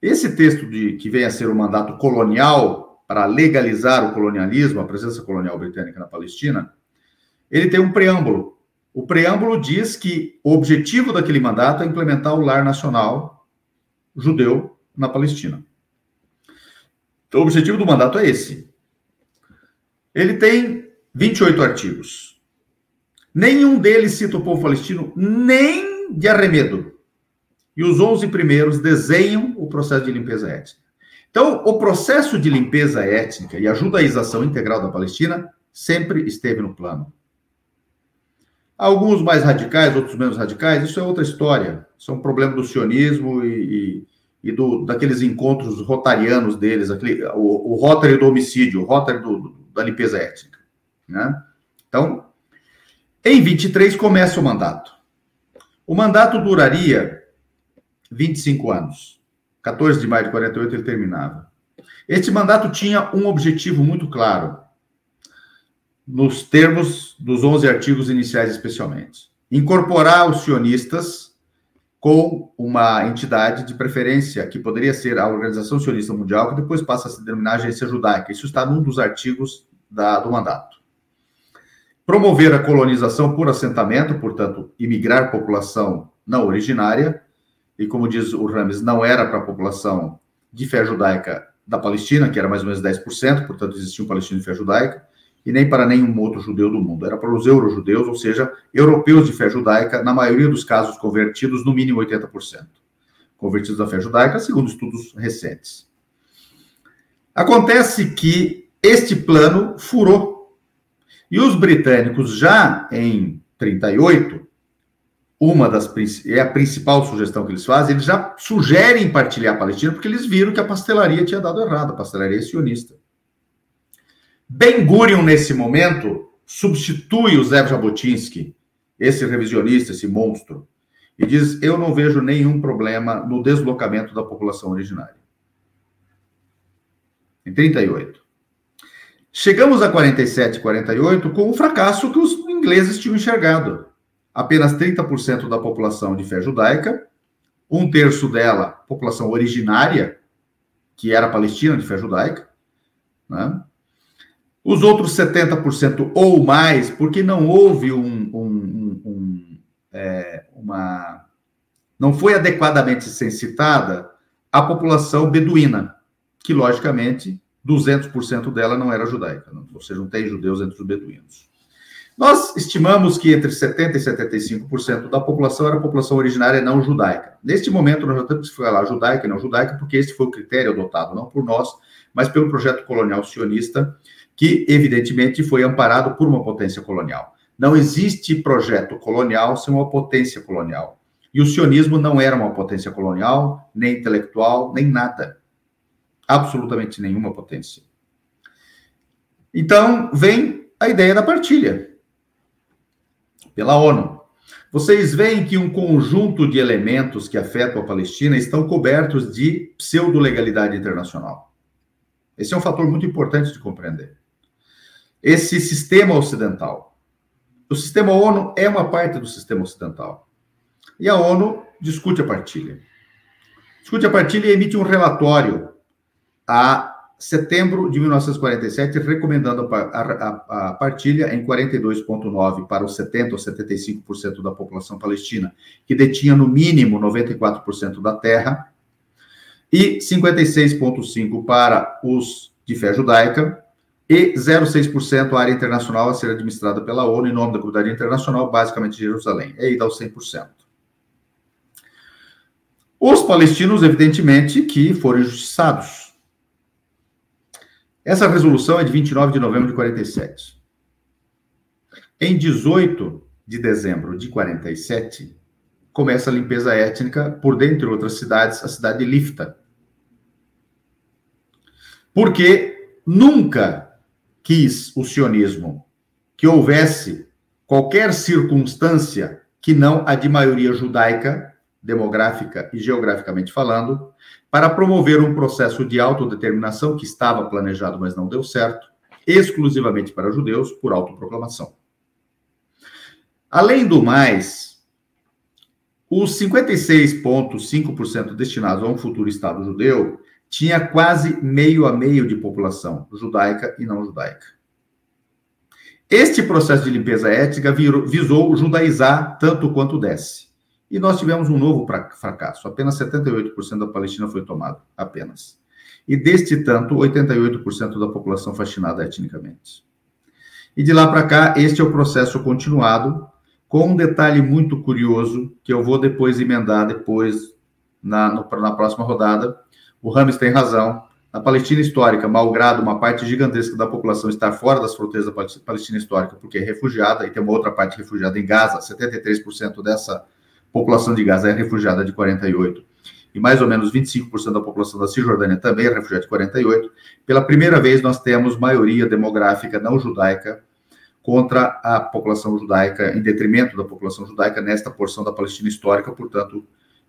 S5: Esse texto de que vem a ser o mandato colonial para legalizar o colonialismo, a presença colonial britânica na Palestina, ele tem um preâmbulo. O preâmbulo diz que o objetivo daquele mandato é implementar o lar nacional judeu na Palestina. Então, o objetivo do mandato é esse. Ele tem 28 artigos. Nenhum deles cita o povo palestino, nem de arremedo. E os 11 primeiros desenham o processo de limpeza étnica. Então, o processo de limpeza étnica e a judaização integral da Palestina sempre esteve no plano. Alguns mais radicais, outros menos radicais, isso é outra história. Isso é um problema do sionismo e, e, e do, daqueles encontros rotarianos deles, aquele, o, o Rotary do homicídio, o Rotary do, da limpeza étnica. Né? Então, em 23 começa o mandato. O mandato duraria 25 anos. 14 de maio de 48 ele terminava. Este mandato tinha um objetivo muito claro, nos termos dos 11 artigos iniciais especialmente. Incorporar os sionistas com uma entidade de preferência, que poderia ser a Organização Sionista Mundial, que depois passa a se denominar Agência Judaica. Isso está num dos artigos da, do mandato. Promover a colonização por assentamento, portanto, imigrar população não originária, e como diz o Rames, não era para a população de fé judaica da Palestina, que era mais ou menos 10%, portanto, existia um palestino de fé judaica, e nem para nenhum outro judeu do mundo. Era para os eurojudeus, ou seja, europeus de fé judaica, na maioria dos casos convertidos, no mínimo 80%. Convertidos à fé judaica, segundo estudos recentes. Acontece que este plano furou. E os britânicos, já em 38, uma das é a principal sugestão que eles fazem, eles já sugerem partilhar a Palestina porque eles viram que a pastelaria tinha dado errado, a pastelaria sionista. Ben Gurion, nesse momento, substitui o Zev Jabotinsky, esse revisionista, esse monstro, e diz: Eu não vejo nenhum problema no deslocamento da população originária. Em 38. Chegamos a 47 e 48 com o fracasso que os ingleses tinham enxergado. Apenas 30% da população de fé judaica, um terço dela, população originária, que era palestina de fé judaica, né? Os outros 70% ou mais, porque não houve um, um, um, é, uma. Não foi adequadamente censitada a população beduína, que, logicamente, 200% dela não era judaica, não, ou seja, não tem judeus entre os beduínos. Nós estimamos que entre 70% e 75% da população era população originária não judaica. Neste momento, nós já temos que falar judaica e não judaica, porque esse foi o critério adotado, não por nós, mas pelo projeto colonial sionista, que evidentemente foi amparado por uma potência colonial. Não existe projeto colonial sem uma potência colonial. E o sionismo não era uma potência colonial, nem intelectual, nem nada. Absolutamente nenhuma potência. Então, vem a ideia da partilha pela ONU. Vocês veem que um conjunto de elementos que afetam a Palestina estão cobertos de pseudo-legalidade internacional. Esse é um fator muito importante de compreender esse sistema ocidental. O sistema ONU é uma parte do sistema ocidental. E a ONU discute a partilha. Discute a partilha e emite um relatório a setembro de 1947, recomendando a, a, a partilha em 42,9% para os 70% ou 75% da população palestina, que detinha no mínimo 94% da terra, e 56,5% para os de fé judaica, e 0,6% a área internacional a ser administrada pela ONU em nome da comunidade internacional, basicamente Jerusalém. É aí dá os 100%. Os palestinos, evidentemente, que foram injustiçados. Essa resolução é de 29 de novembro de 47. Em 18 de dezembro de 47, começa a limpeza étnica por, dentre outras cidades, a cidade de Lifta. Porque nunca quis o sionismo que houvesse qualquer circunstância que não a de maioria judaica, demográfica e geograficamente falando, para promover um processo de autodeterminação que estava planejado, mas não deu certo, exclusivamente para judeus, por autoproclamação. Além do mais, Os 56,5% destinados a um futuro Estado judeu tinha quase meio a meio de população judaica e não judaica. Este processo de limpeza étnica visou judaizar tanto quanto desce. E nós tivemos um novo fracasso. Apenas 78% da Palestina foi tomada. Apenas. E deste tanto, 88% da população fascinada etnicamente. E de lá para cá, este é o processo continuado, com um detalhe muito curioso, que eu vou depois emendar depois na, no, na próxima rodada. O Rames tem razão. Na Palestina histórica, malgrado uma parte gigantesca da população estar fora das fronteiras da Palestina histórica, porque é refugiada, e tem uma outra parte refugiada em Gaza, 73% dessa população de Gaza é refugiada de 48, e mais ou menos 25% da população da Cisjordânia também é refugiada de 48. Pela primeira vez, nós temos maioria demográfica não judaica contra a população judaica, em detrimento da população judaica nesta porção da Palestina histórica, portanto,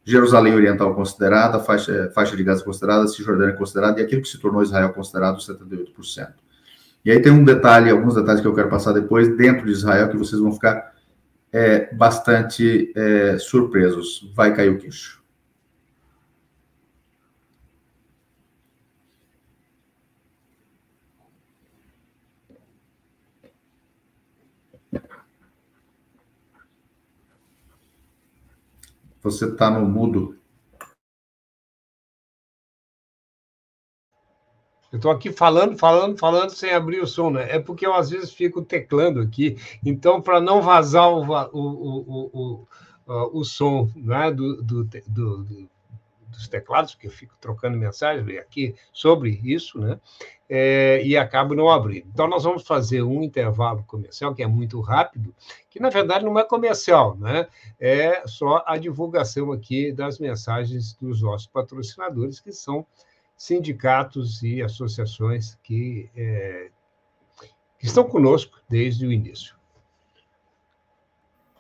S5: Jerusalém Oriental considerada, faixa, faixa de Gaza considerada, Cisjordânia considerada, e aquilo que se tornou Israel considerado 78%. E aí tem um detalhe, alguns detalhes que eu quero passar depois, dentro de Israel, que vocês vão ficar é, bastante é, surpresos. Vai cair o queixo. Você está no mudo.
S2: Eu estou aqui falando, falando, falando sem abrir o som, né? É porque eu às vezes fico teclando aqui. Então, para não vazar o, o, o, o, o som né? do, do, do, dos teclados, porque eu fico trocando mensagens aqui sobre isso, né? É, e acabo não abrindo. Então, nós vamos fazer um intervalo comercial, que é muito rápido, que na verdade não é comercial, né? É só a divulgação aqui das mensagens dos nossos patrocinadores, que são sindicatos e associações que, é, que estão conosco desde o início.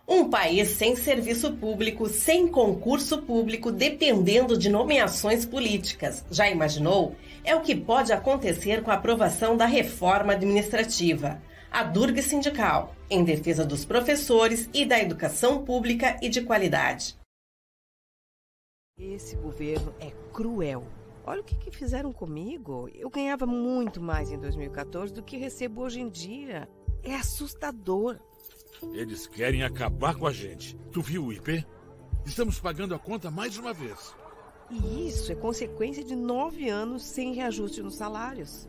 S6: Um país sem serviço público, sem concurso público, dependendo de nomeações políticas. Já imaginou? É o que pode acontecer com a aprovação da reforma administrativa. A Durga Sindical, em defesa dos professores e da educação pública e de qualidade.
S7: Esse governo é cruel. Olha o que, que fizeram comigo. Eu ganhava muito mais em 2014 do que recebo hoje em dia. É assustador.
S8: Eles querem acabar com a gente. Tu viu o IP? Estamos pagando a conta mais uma vez.
S7: E isso é consequência de nove anos sem reajuste nos salários.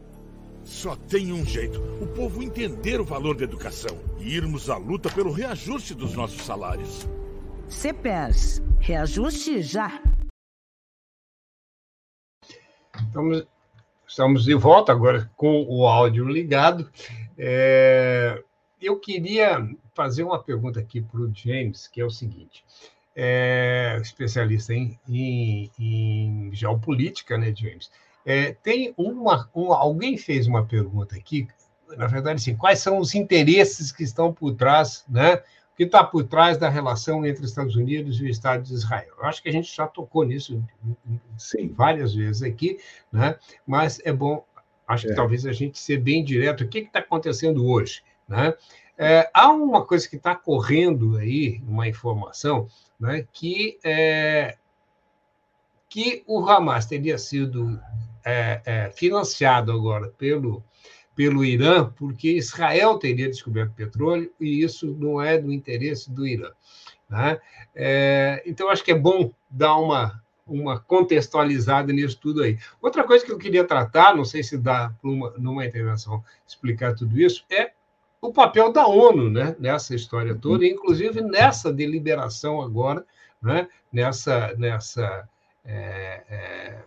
S8: Só tem um jeito: o povo entender o valor da educação e irmos à luta pelo reajuste dos nossos salários.
S9: CPERS, reajuste já.
S2: Estamos, estamos de volta agora com o áudio ligado. É, eu queria fazer uma pergunta aqui para o James, que é o seguinte: é, especialista em, em, em, geopolítica, né, James? É, tem uma, um, alguém fez uma pergunta aqui, na verdade, assim, quais são os interesses que estão por trás, né? O que está por trás da relação entre Estados Unidos e o Estado de Israel? Eu acho que a gente já tocou nisso Sim. várias vezes aqui, né? Mas é bom, acho que é. talvez a gente ser bem direto. O que está acontecendo hoje, né? É, há uma coisa que está correndo aí, uma informação, né, que, é, que o Hamas teria sido é, é, financiado agora pelo, pelo Irã, porque Israel teria descoberto petróleo e isso não é do interesse do Irã. Né? É, então, acho que é bom dar uma, uma contextualizada nisso tudo aí. Outra coisa que eu queria tratar, não sei se dá numa, numa intervenção explicar tudo isso, é o papel da ONU né, nessa história toda, inclusive nessa deliberação agora, né, nessa, nessa, é, é,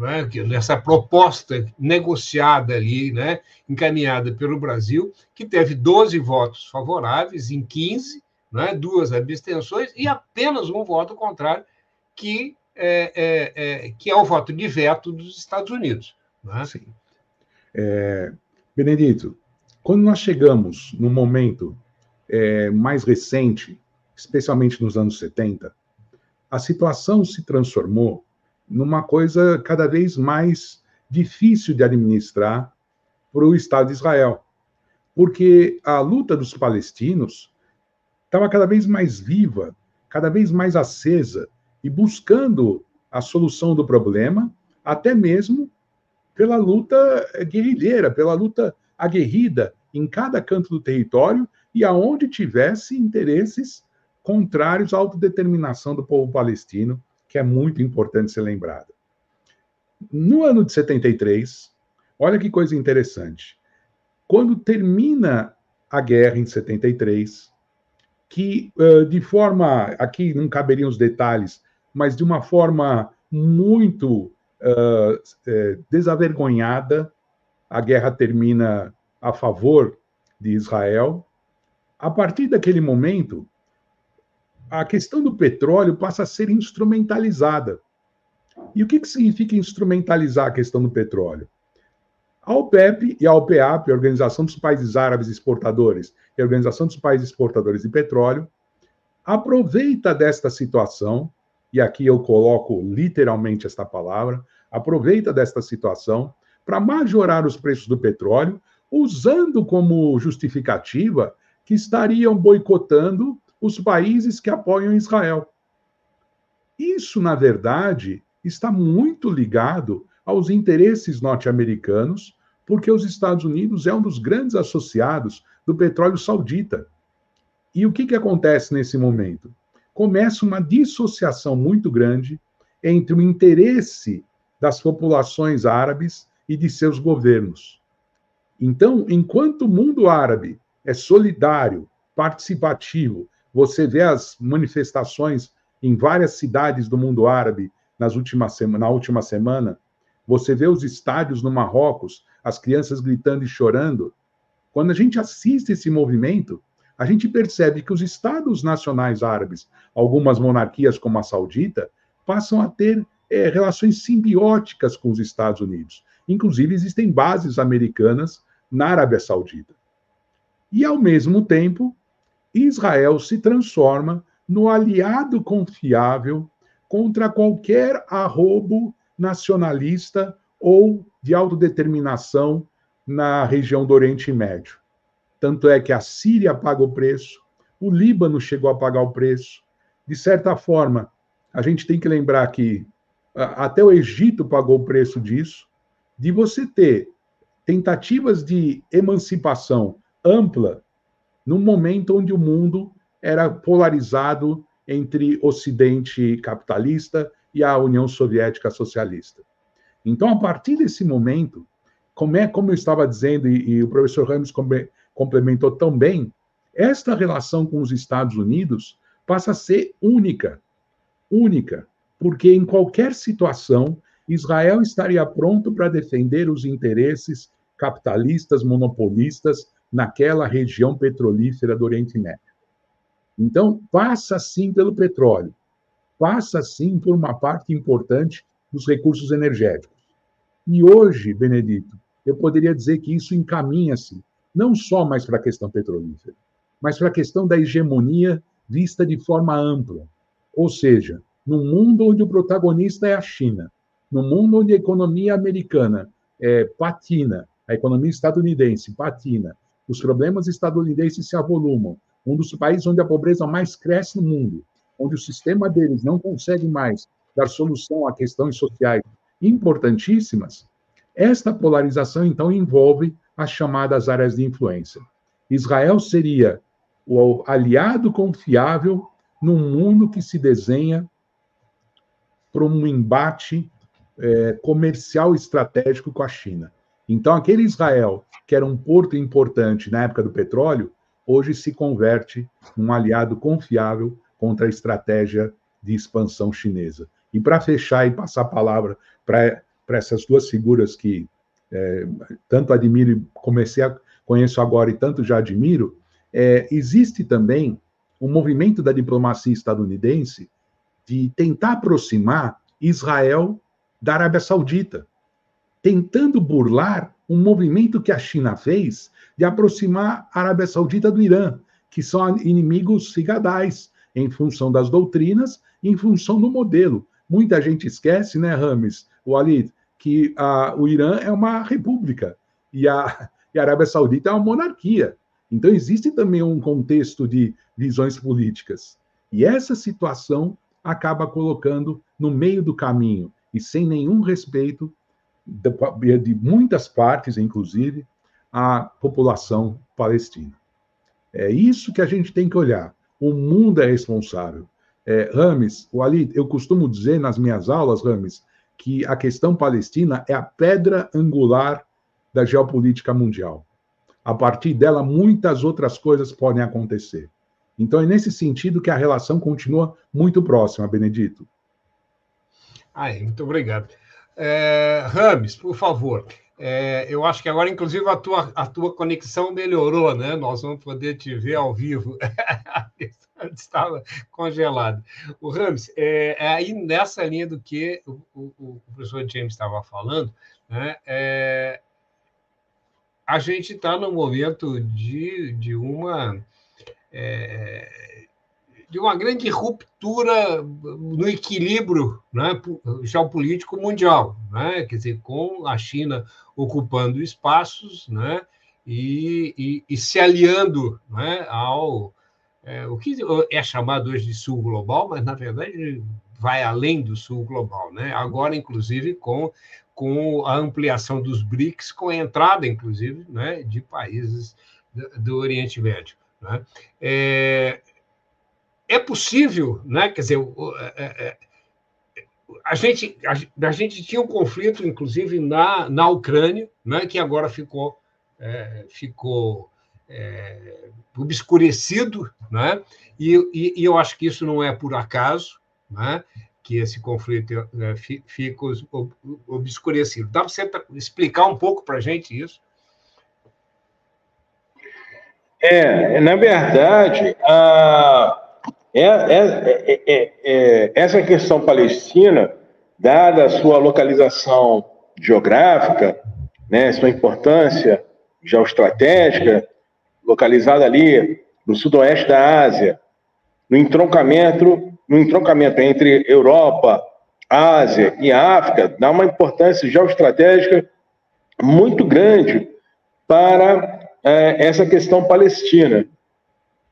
S2: é, nessa proposta negociada ali, né, encaminhada pelo Brasil, que teve 12 votos favoráveis em 15, né, duas abstenções e apenas um voto contrário, que é, é, é que é o voto de veto dos Estados Unidos. Né? Sim.
S3: É, Benedito, quando nós chegamos no momento é, mais recente, especialmente nos anos 70, a situação se transformou numa coisa cada vez mais difícil de administrar para o Estado de Israel. Porque a luta dos palestinos estava cada vez mais viva cada vez mais acesa e buscando a solução do problema, até mesmo pela luta guerrilheira, pela luta aguerrida em cada canto do território e aonde tivesse interesses contrários à autodeterminação do povo palestino, que é muito importante ser lembrado. No ano de 73, olha que coisa interessante. Quando termina a guerra em 73, que de forma, aqui não caberiam os detalhes, mas de uma forma muito uh, desavergonhada, a guerra termina a favor de Israel. A partir daquele momento, a questão do petróleo passa a ser instrumentalizada. E o que, que significa instrumentalizar a questão do petróleo? A OPEP e a OPEAP, a Organização dos Países Árabes Exportadores e a Organização dos Países Exportadores de Petróleo, aproveita desta situação, e aqui eu coloco literalmente esta palavra, aproveita desta situação para majorar os preços do petróleo, usando como justificativa que estariam boicotando os países que apoiam Israel. Isso, na verdade, está muito ligado aos interesses norte-americanos, porque os Estados Unidos é um dos grandes associados do petróleo saudita. E o que, que acontece nesse momento? Começa uma dissociação muito grande entre o interesse das populações árabes e de seus governos. Então, enquanto o mundo árabe é solidário, participativo, você vê as manifestações em várias cidades do mundo árabe nas últimas na última semana, você vê os estádios no Marrocos, as crianças gritando e chorando. Quando a gente assiste esse movimento, a gente percebe que os estados nacionais árabes, algumas monarquias como a saudita, passam a ter é, relações simbióticas com os Estados Unidos. Inclusive, existem bases americanas na Arábia Saudita. E, ao mesmo tempo, Israel se transforma no aliado confiável contra qualquer arrobo nacionalista ou de autodeterminação na região do Oriente Médio. Tanto é que a Síria paga o preço, o Líbano chegou a pagar o preço. De certa forma, a gente tem que lembrar que até o Egito pagou o preço disso, de você ter tentativas de emancipação ampla no momento onde o mundo era polarizado entre Ocidente capitalista e a União Soviética socialista. Então, a partir desse momento, como é como eu estava dizendo e, e o professor Ramos complementou tão bem, esta relação com os Estados Unidos passa a ser única, única, porque em qualquer situação Israel estaria pronto para defender os interesses capitalistas monopolistas naquela região petrolífera do Oriente Médio. Então, passa sim pelo petróleo, passa sim por uma parte importante dos recursos energéticos. E hoje, Benedito, eu poderia dizer que isso encaminha-se não só mais para a questão petrolífera, mas para a questão da hegemonia vista de forma ampla. Ou seja, num mundo onde o protagonista é a China, num mundo onde a economia americana é, patina, a economia estadunidense patina, os problemas estadunidenses se avolumam, um dos países onde a pobreza mais cresce no mundo, onde o sistema deles não consegue mais dar solução a questões sociais importantíssimas, esta polarização então envolve as chamadas áreas de influência. Israel seria o aliado confiável num mundo que se desenha para um embate é, comercial estratégico com a China. Então, aquele Israel, que era um porto importante na época do petróleo, hoje se converte num aliado confiável contra a estratégia de expansão chinesa. E para fechar e passar a palavra para essas duas figuras que é, tanto admiro e comecei a conheço agora e tanto já admiro, é, existe também um movimento da diplomacia estadunidense de tentar aproximar Israel da Arábia Saudita tentando burlar um movimento que a China fez de aproximar a Arábia Saudita do Irã, que são inimigos figadais, em função das doutrinas e em função do modelo. Muita gente esquece, né, Rames, o Ali, que a, o Irã é uma república e a, e a Arábia Saudita é uma monarquia. Então, existe também um contexto de visões políticas. E essa situação acaba colocando no meio do caminho e sem nenhum respeito de muitas partes, inclusive, a população palestina. É isso que a gente tem que olhar. O mundo é responsável. É, Rames, o Ali, eu costumo dizer nas minhas aulas, Rames, que a questão palestina é a pedra angular da geopolítica mundial. A partir dela, muitas outras coisas podem acontecer. Então, é nesse sentido que a relação continua muito próxima, Benedito.
S2: Ah, muito obrigado. É, Rames, por favor, é, eu acho que agora, inclusive, a tua, a tua conexão melhorou, né? Nós vamos poder te ver ao vivo. Estava congelado. O Rames, é, é, aí nessa linha do que o, o, o professor James estava falando, né? É, a gente está no momento de, de uma é, de uma grande ruptura no equilíbrio né, geopolítico mundial, né? quer dizer, com a China ocupando espaços né, e, e, e se aliando né, ao é, o que é chamado hoje de Sul Global, mas na verdade vai além do Sul Global, né? Agora, inclusive, com, com a ampliação dos BRICS, com a entrada, inclusive, né, de países do, Oriente Médio. Né? É, é possível, né? quer dizer, é, é, a gente, a, a, gente tinha um conflito, inclusive, na, na Ucrânia, né? que agora ficou, é, ficou é, obscurecido, né? E, e, e, eu acho que isso não é por acaso, né? que esse conflito é, fica obscurecido. Dá para você explicar um pouco para a gente isso?
S4: É, na verdade, a, é, é, é, essa questão palestina, dada a sua localização geográfica, né, sua importância geoestratégica, localizada ali no sudoeste da Ásia, no entroncamento, no entroncamento entre Europa, Ásia e África, dá uma importância geoestratégica muito grande para é, essa questão palestina.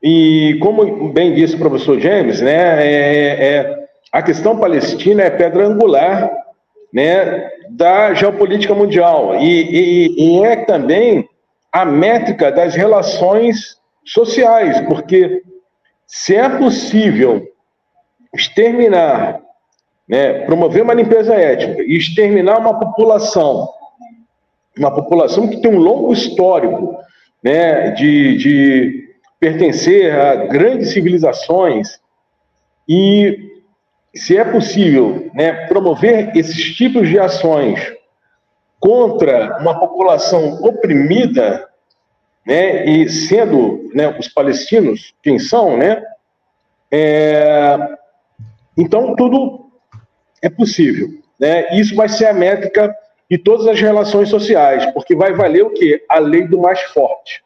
S4: E como bem disse o professor James, né, é, é, a questão palestina é pedra angular né, da geopolítica mundial. E, e, e é também a métrica das relações sociais, porque se é possível exterminar, né, promover uma limpeza étnica e exterminar uma população, uma população que tem um longo histórico né, de, de pertencer a grandes civilizações e se é possível né, promover esses tipos de ações contra uma população oprimida, né, e sendo né, os palestinos quem são, né, é, então tudo é possível. Né, isso vai ser a métrica de todas as relações sociais, porque vai valer o quê? A lei do mais forte.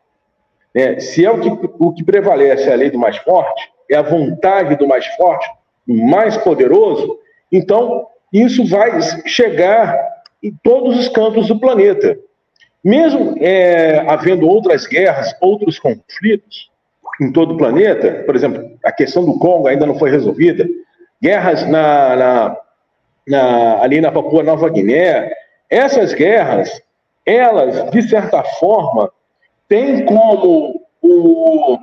S4: É, se é o que, o que prevalece a lei do mais forte, é a vontade do mais forte, do mais poderoso, então isso vai chegar em todos os cantos do planeta. Mesmo é, havendo outras guerras, outros conflitos em todo o planeta, por exemplo, a questão do Congo ainda não foi resolvida, guerras na, na, na, ali na Papua Nova Guiné, essas guerras, elas, de certa forma, têm como o,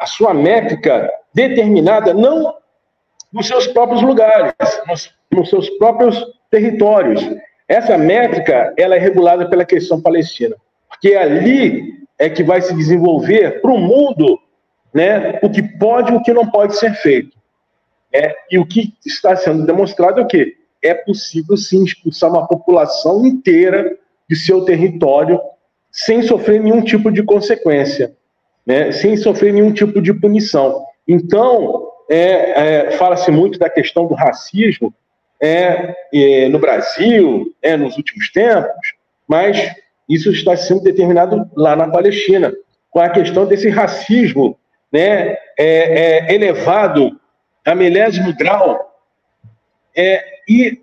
S4: a sua métrica determinada não nos seus próprios lugares, nos, nos seus próprios territórios. Essa métrica ela é regulada pela questão palestina, porque ali é que vai se desenvolver para o mundo né, o que pode e o que não pode ser feito. É, e o que está sendo demonstrado é o quê? é possível sim expulsar uma população inteira de seu território sem sofrer nenhum tipo de consequência, né? sem sofrer nenhum tipo de punição. Então, é, é, fala-se muito da questão do racismo é, é, no Brasil, é, nos últimos tempos, mas isso está sendo determinado lá na Palestina, com a questão desse racismo né, é, é elevado a milésimo grau e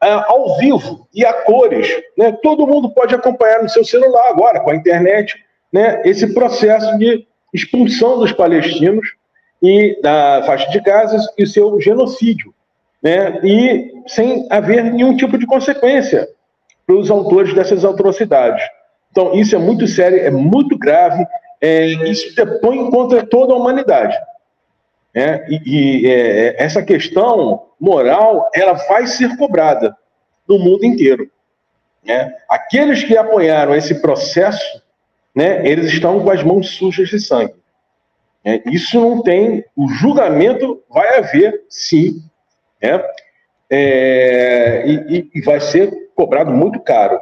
S4: ao vivo e a cores. Né? Todo mundo pode acompanhar no seu celular agora, com a internet, né? esse processo de expulsão dos palestinos e da faixa de Gaza e seu genocídio, né? E sem haver nenhum tipo de consequência para os autores dessas atrocidades. Então, isso é muito sério, é muito grave, é, isso depõe contra toda a humanidade. Né? E, e é, essa questão moral, ela vai ser cobrada no mundo inteiro. Né? Aqueles que apoiaram esse processo, né, eles estão com as mãos sujas de sangue. É, isso não tem, o julgamento vai haver, sim, né? É, e, e, vai ser cobrado muito caro.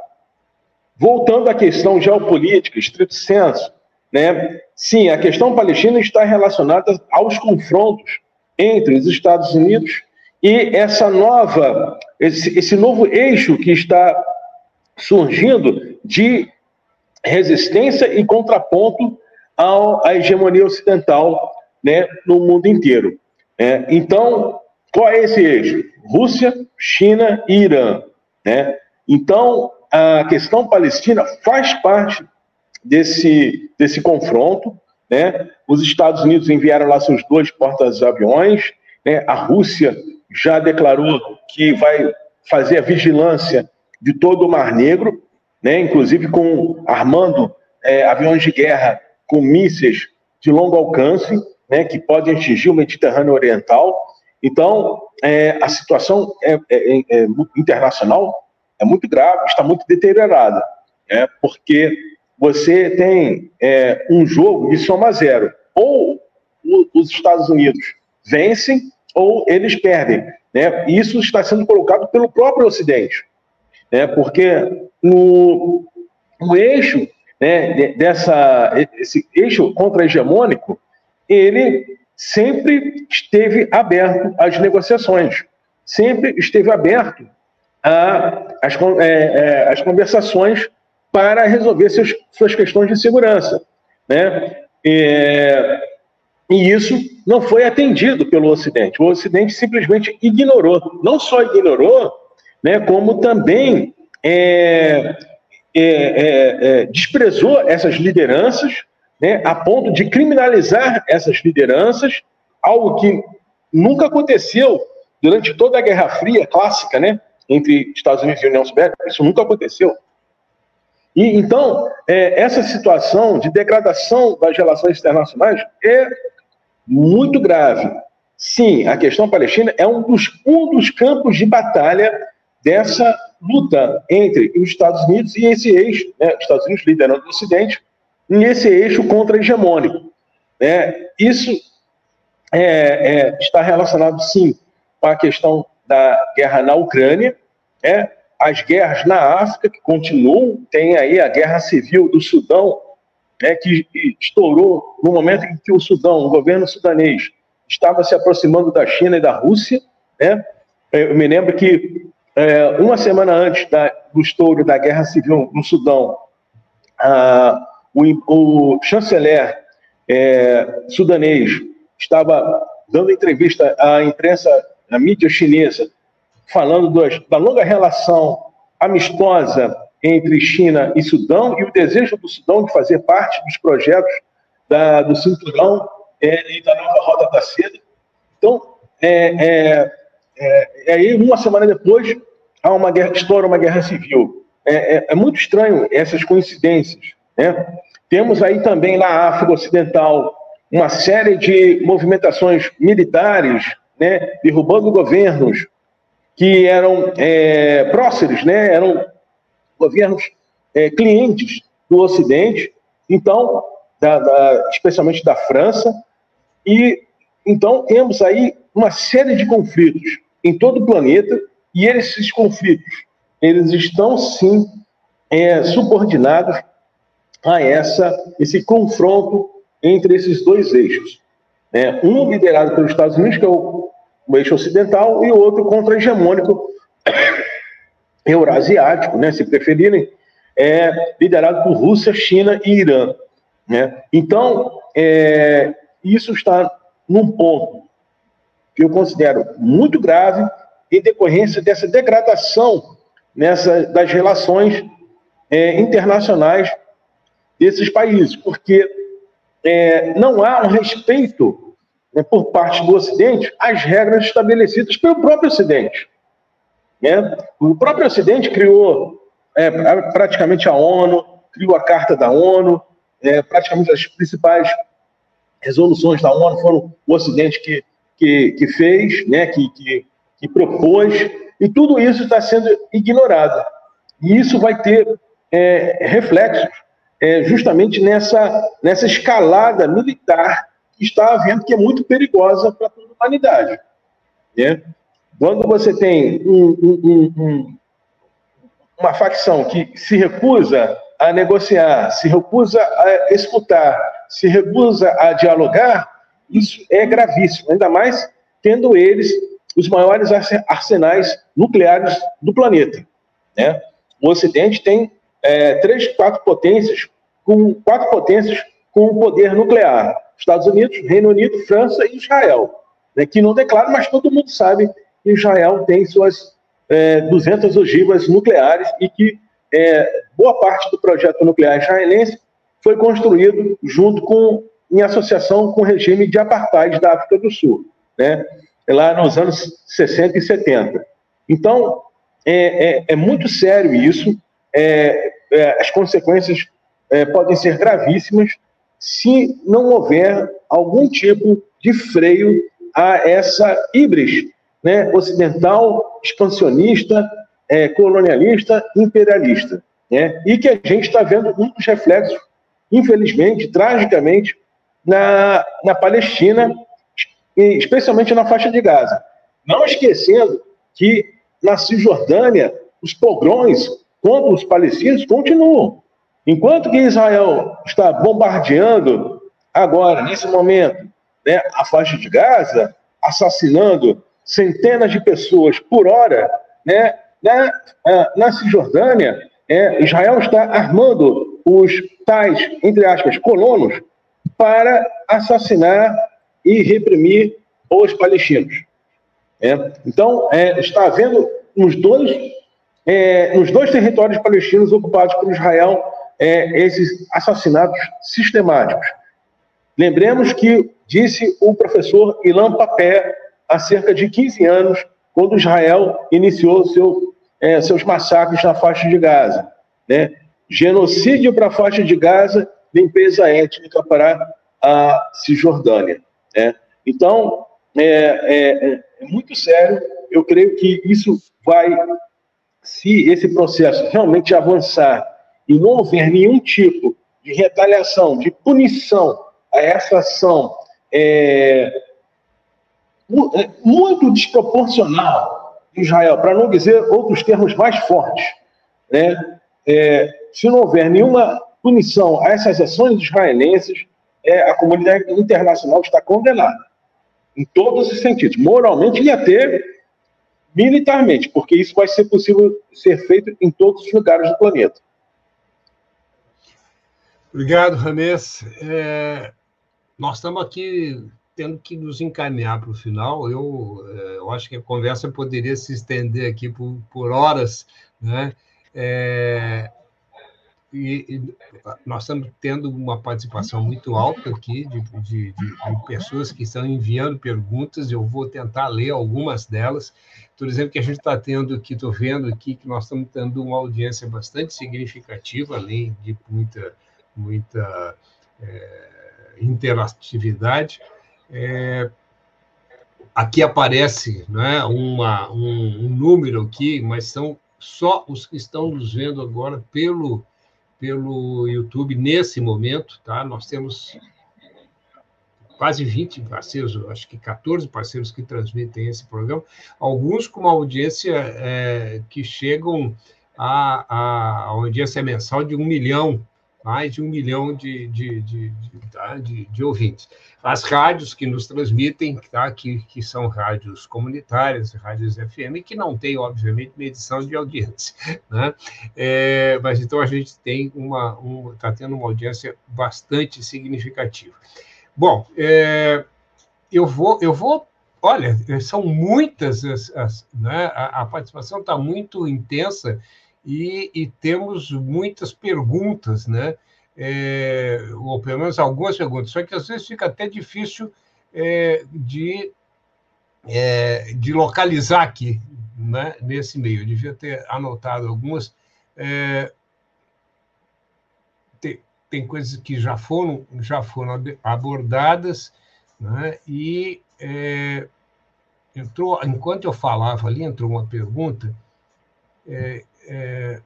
S4: Voltando à questão geopolítica, estrito senso, né? Sim, a questão palestina está relacionada aos confrontos entre os Estados Unidos e essa nova, esse, esse novo eixo que está surgindo de resistência e contraponto ao, à hegemonia ocidental né, no mundo inteiro. É, então, qual é esse eixo? Rússia, China e Irã. Né? Então, a questão palestina faz parte desse, desse confronto. Né? Os Estados Unidos enviaram lá seus dois portas-aviões. Né? A Rússia já declarou que vai fazer a vigilância de todo o Mar Negro, né? inclusive com armando é, aviões de guerra com mísseis de longo alcance, né? que podem atingir o Mediterrâneo Oriental. Então, é, a situação é, é, é, internacional é muito grave, está muito deteriorada, né? porque você tem é, um jogo de soma zero. Ou os Estados Unidos vencem ou eles perdem. Né? Isso está sendo colocado pelo próprio Ocidente, né? porque no, no eixo né, dessa esse eixo contra-hegemônico, ele sempre esteve aberto às negociações, sempre esteve aberto às, é, é, conversações para resolver seus, suas questões de segurança. Né? É, e isso não foi atendido pelo Ocidente. O Ocidente simplesmente ignorou. Não só ignorou, né, como também é, é, é, é desprezou essas lideranças né, a ponto de criminalizar essas lideranças, algo que nunca aconteceu durante toda a Guerra Fria clássica, né, entre Estados Unidos e União Soviética. Isso nunca aconteceu. E então, é, essa situação de degradação das relações internacionais é muito grave. Sim, a questão palestina é um dos, um dos campos de batalha dessa luta entre os Estados Unidos e esse eixo, né, os Estados Unidos liderando o Ocidente, nesse eixo contra-hegemônico. Né? Isso é, é, está relacionado, sim, com a questão da guerra na Ucrânia, né? as guerras na África, que continuam, tem aí a guerra civil do Sudão, né, que estourou no momento em que o Sudão, o governo sudanês, estava se aproximando da China e da Rússia. Né? Eu me lembro que é, uma semana antes da, do estouro da guerra civil no Sudão, a, o, o, chanceler é, sudanês estava dando entrevista à imprensa, à mídia chinesa, falando da longa relação amistosa entre China e Sudão e o desejo do Sudão de fazer parte dos projetos da, do cinturão é, e da nova Rota da Seda. Então, é, é, é, aí uma semana depois há uma guerra, estoura uma guerra civil. É, é, é muito estranho essas coincidências. Né? Temos aí também na África Ocidental uma série de movimentações militares, né, derrubando governos que eram é, próceres, né, eram governos é, clientes do Ocidente, então, da, da, especialmente da França, e então temos aí uma série de conflitos em todo o planeta, e esses conflitos, eles estão sim é, subordinados a essa, esse confronto entre esses dois eixos. Né? Um liderado pelos Estados Unidos, que é o o eixo ocidental, e o outro contra-hegemônico eurasiático, né, se preferirem, é liderado por Rússia, China e Irã. Né? Então, é, isso está num ponto que eu considero muito grave em decorrência dessa degradação nessa, das relações é, internacionais desses países, porque é, não há um respeito né, por parte do Ocidente as regras estabelecidas pelo próprio Ocidente. Né? O próprio Ocidente criou é, praticamente a ONU, criou a Carta da ONU, é, praticamente as principais resoluções da ONU foram o Ocidente que, que, que fez, né, que, que, que propôs, e tudo isso está sendo ignorado. E isso vai ter é, reflexos é, justamente nessa, nessa escalada militar que está havendo, que é muito perigosa para toda a humanidade. Né? Quando você tem um, um, um, uma facção que se recusa a negociar, se recusa a escutar, se recusa a dialogar, isso é gravíssimo, ainda mais tendo eles os maiores arsenais nucleares do planeta. Né? O Ocidente tem é, três, quatro potências, com quatro potências com poder nuclear: Estados Unidos, Reino Unido, França e Israel, né, que não declaram, mas todo mundo sabe Israel tem suas é, 200 ogivas nucleares e que é, boa parte do projeto nuclear israelense foi construído junto com, em associação com o regime de apartheid da África do Sul, né, lá nos anos 60 e 70. Então, é, é, é muito sério isso, é, é, as consequências é, podem ser gravíssimas se não houver algum tipo de freio a essa híbris né, ocidental, expansionista, é, colonialista, imperialista. Né, e que a gente está vendo um dos reflexos, infelizmente, tragicamente, na, na Palestina, especialmente na faixa de Gaza. Não esquecendo que na Cisjordânia os pogroms contra os palestinos continuam. Enquanto que Israel está bombardeando agora, nesse momento, né, a faixa de Gaza, assassinando centenas de pessoas por hora, né, na, na Cisjordânia, é, Israel está armando os tais, entre aspas, colonos para assassinar e reprimir os palestinos. É, então, é, está havendo nos dois, é, nos dois territórios palestinos ocupados por Israel é, esses assassinatos sistemáticos. Lembremos que disse o professor Ilan Papé há cerca de 15 anos, quando Israel iniciou seu, é, seus massacres na faixa de Gaza. Né? Genocídio para a faixa de Gaza, limpeza étnica para a Cisjordânia. Né? Então, é, é, é muito sério. Eu creio que isso vai, se esse processo realmente avançar e não houver nenhum tipo de retaliação, de punição a essa ação é, muito desproporcional de Israel, para não dizer outros termos mais fortes, né? É, se não houver nenhuma punição a essas ações israelenses, é, a comunidade internacional está condenada, em todos os sentidos, moralmente e até militarmente, porque isso vai ser possível ser feito em todos os lugares do planeta.
S2: Obrigado, Ramês. É, nós estamos aqui tendo que nos encaminhar para o final. Eu, é, eu acho que a conversa poderia se estender aqui por, por horas, né? É, e, e, nós estamos tendo uma participação muito alta aqui de, de, de, de, pessoas que estão enviando perguntas. Eu vou tentar ler algumas delas. Por exemplo, que a gente está tendo aqui, estou vendo aqui que nós estamos tendo uma audiência bastante significativa, além de muita muita é, interatividade. É, aqui aparece né, uma, um, um, número aqui, mas são só os que estão nos vendo agora pelo, pelo YouTube nesse momento. Tá? Nós temos quase 20 parceiros, acho que 14 parceiros que transmitem esse programa, alguns com uma audiência é, que chegam a, a, audiência mensal de um milhão mais de um milhão de, de, de, de, tá? de, de ouvintes. As rádios que nos transmitem, tá? que, que são rádios comunitárias, rádios FM, que não têm, obviamente, medição de audiência. Né? É, mas então a gente tem uma. Está um, tá tendo uma audiência bastante significativa. Bom, é, eu vou. Eu vou olha, são muitas as, as né? a, a participação está muito intensa e, e temos muitas perguntas, né? É, ou pelo menos algumas perguntas, só que às vezes fica até difícil é, de, é, de localizar aqui, né, nesse meio. Eu devia ter anotado algumas. É, tem, tem coisas que já foram, já foram abordadas, né, e é, entrou, enquanto eu falava ali, entrou uma pergunta. É,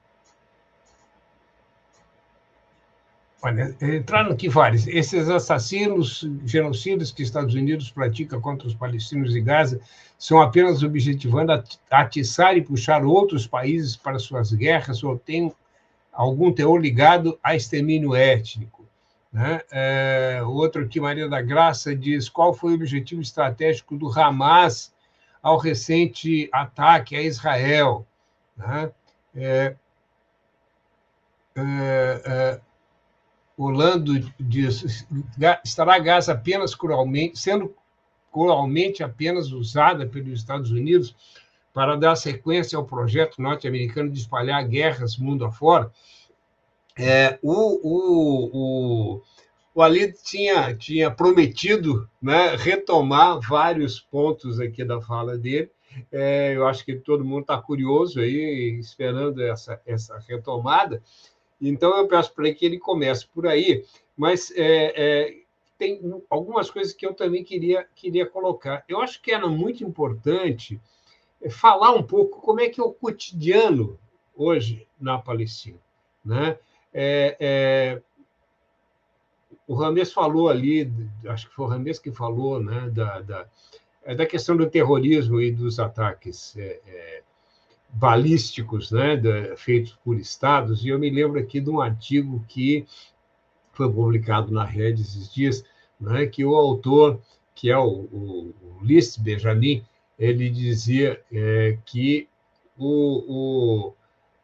S2: Olha, entraram aqui vários. Esses assassinos, genocidas que Estados Unidos pratica contra os palestinos de Gaza são apenas objetivando atiçar e puxar outros países para suas guerras ou têm algum teor ligado a extermínio étnico. Né? É, outro aqui, Maria da Graça, diz qual foi o objetivo estratégico do Hamas ao recente ataque a Israel. Né? É, é, é Orlando diz: estará Gaza apenas cruelmente, sendo cruelmente apenas usada pelos Estados Unidos para dar sequência ao projeto norte-americano de espalhar guerras mundo afora? É, o, o, o, o tinha, tinha prometido né, retomar vários pontos aqui da fala dele. É, eu acho que todo mundo está curioso aí, esperando essa, essa retomada. Então, eu peço para que ele comece por aí, mas é, é, tem algumas coisas que eu também queria, queria colocar. Eu acho que era muito importante é, falar um pouco como é que é o cotidiano hoje na Palestina. Né? É, é, o Rames falou ali, acho que foi o Rames que falou, né, da, da, é, da questão do terrorismo e dos ataques é, é, balísticos né, feitos por estados, e eu me lembro aqui de um artigo que foi publicado na rede esses dias, né, que o autor, que é o, o, o Benjamin, ele dizia é, que o, o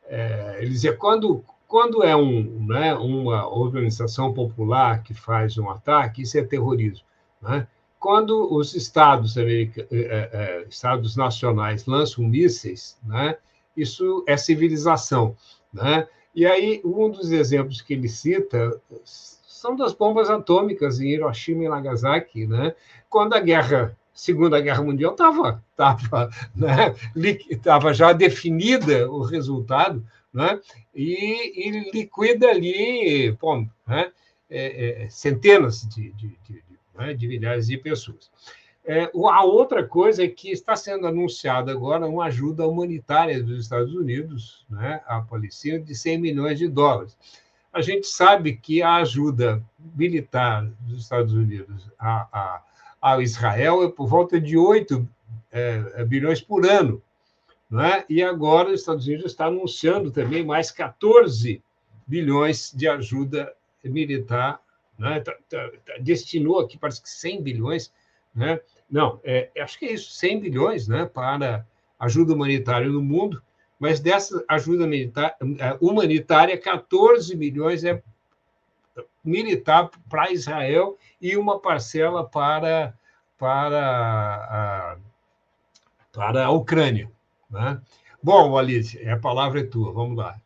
S2: é, ele dizia quando quando é um, né, uma organização popular que faz um ataque, isso é terrorismo. Né? Quando os estados, eh, eh, eh, estados nacionais lançam mísseis, né, isso é civilização. Né? E aí, um dos exemplos que ele cita são das bombas atômicas em Hiroshima e Nagasaki, né? quando a guerra, Segunda Guerra Mundial estava tava, né? tava já definida o resultado, né? e, e liquida ali bom, né? É, é, centenas de, de, de né, de milhares de pessoas. É, a outra coisa é que está sendo anunciada agora uma ajuda humanitária dos Estados Unidos né, à Palestina de 100 milhões de dólares. A gente sabe que a ajuda militar dos Estados Unidos a, a, ao Israel é por volta de 8 é, bilhões por ano. Né? E agora os Estados Unidos está anunciando também mais 14 bilhões de ajuda militar né? Tá, tá, tá, destinou aqui, parece que 100 bilhões, né? não, é, acho que é isso, 100 bilhões né, para ajuda humanitária no mundo, mas dessa ajuda é, humanitária, 14 milhões é militar para Israel e uma parcela para, para, a, para a Ucrânia. Né? Bom, Alice, a palavra é tua, vamos lá.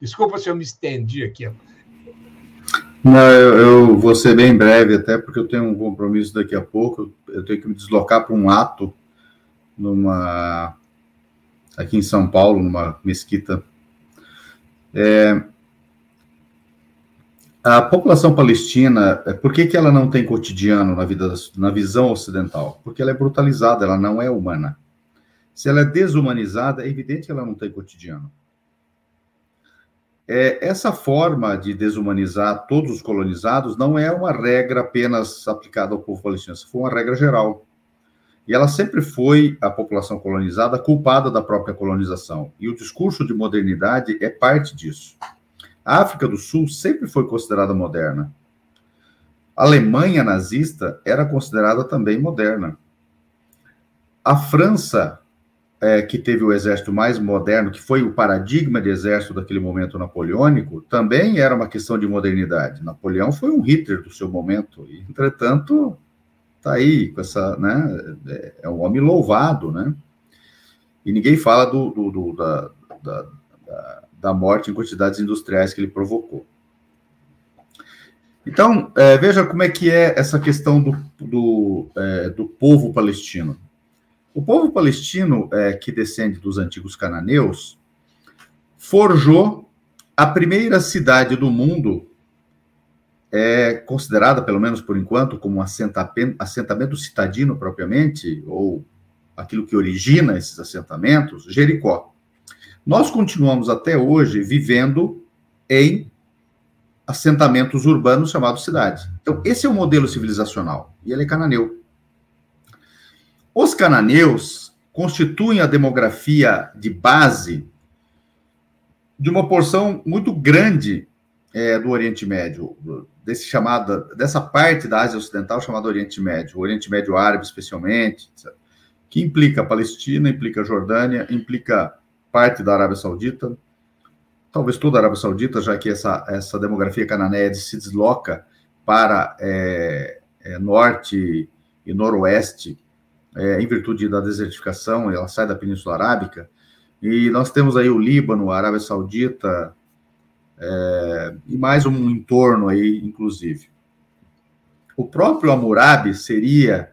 S2: Desculpa se eu me estendi aqui.
S5: Não, eu, eu, vou ser bem breve, até porque eu tenho um compromisso daqui a pouco. Eu tenho que me deslocar para um ato numa aqui em São Paulo, numa mesquita. É, a população palestina, é, por que, que ela não tem cotidiano na, vida, na visão ocidental? Porque ela é brutalizada, ela não é humana. Se ela é desumanizada, é evidente que ela não tem cotidiano. É, essa forma de desumanizar todos os colonizados não é uma regra apenas aplicada ao povo palestino, foi uma regra geral. E ela sempre foi, a população colonizada, culpada da própria colonização. E o discurso de modernidade é parte disso. A África do Sul sempre foi considerada moderna. A Alemanha nazista era considerada também moderna. A França é, que teve o exército mais moderno, que foi o paradigma de exército daquele momento napoleônico, também era uma questão de modernidade. Napoleão foi um Hitler do seu momento, e, entretanto, está aí com essa, né, é, é, um homem louvado, né? E ninguém fala do, do, do da, da, da morte em quantidades industriais que ele provocou. Então, é, veja como é que é essa questão do, do, é, do povo palestino. O povo palestino, é, que descende dos antigos cananeus, forjou a primeira cidade do mundo, é considerada, pelo menos por enquanto, como um assentamento, assentamento citadino propriamente, ou aquilo que origina esses assentamentos, Jericó. Nós continuamos até hoje vivendo em assentamentos urbanos chamados cidades. Então, esse é o modelo civilizacional, e ele é cananeu. Os cananeus constituem a demografia de base de uma porção muito grande é, do Oriente Médio, desse chamada, dessa parte da Ásia Ocidental chamada Oriente Médio, o Oriente Médio Árabe especialmente, que implica Palestina, implica Jordânia, implica parte da Arábia Saudita, talvez toda a Arábia Saudita, já que essa, essa demografia cananeia se desloca para é, é, norte e noroeste, é, em virtude da desertificação, ela sai da Península Arábica, e nós temos aí o Líbano, a Arábia Saudita, é, e mais um entorno aí, inclusive. O próprio Hammurabi seria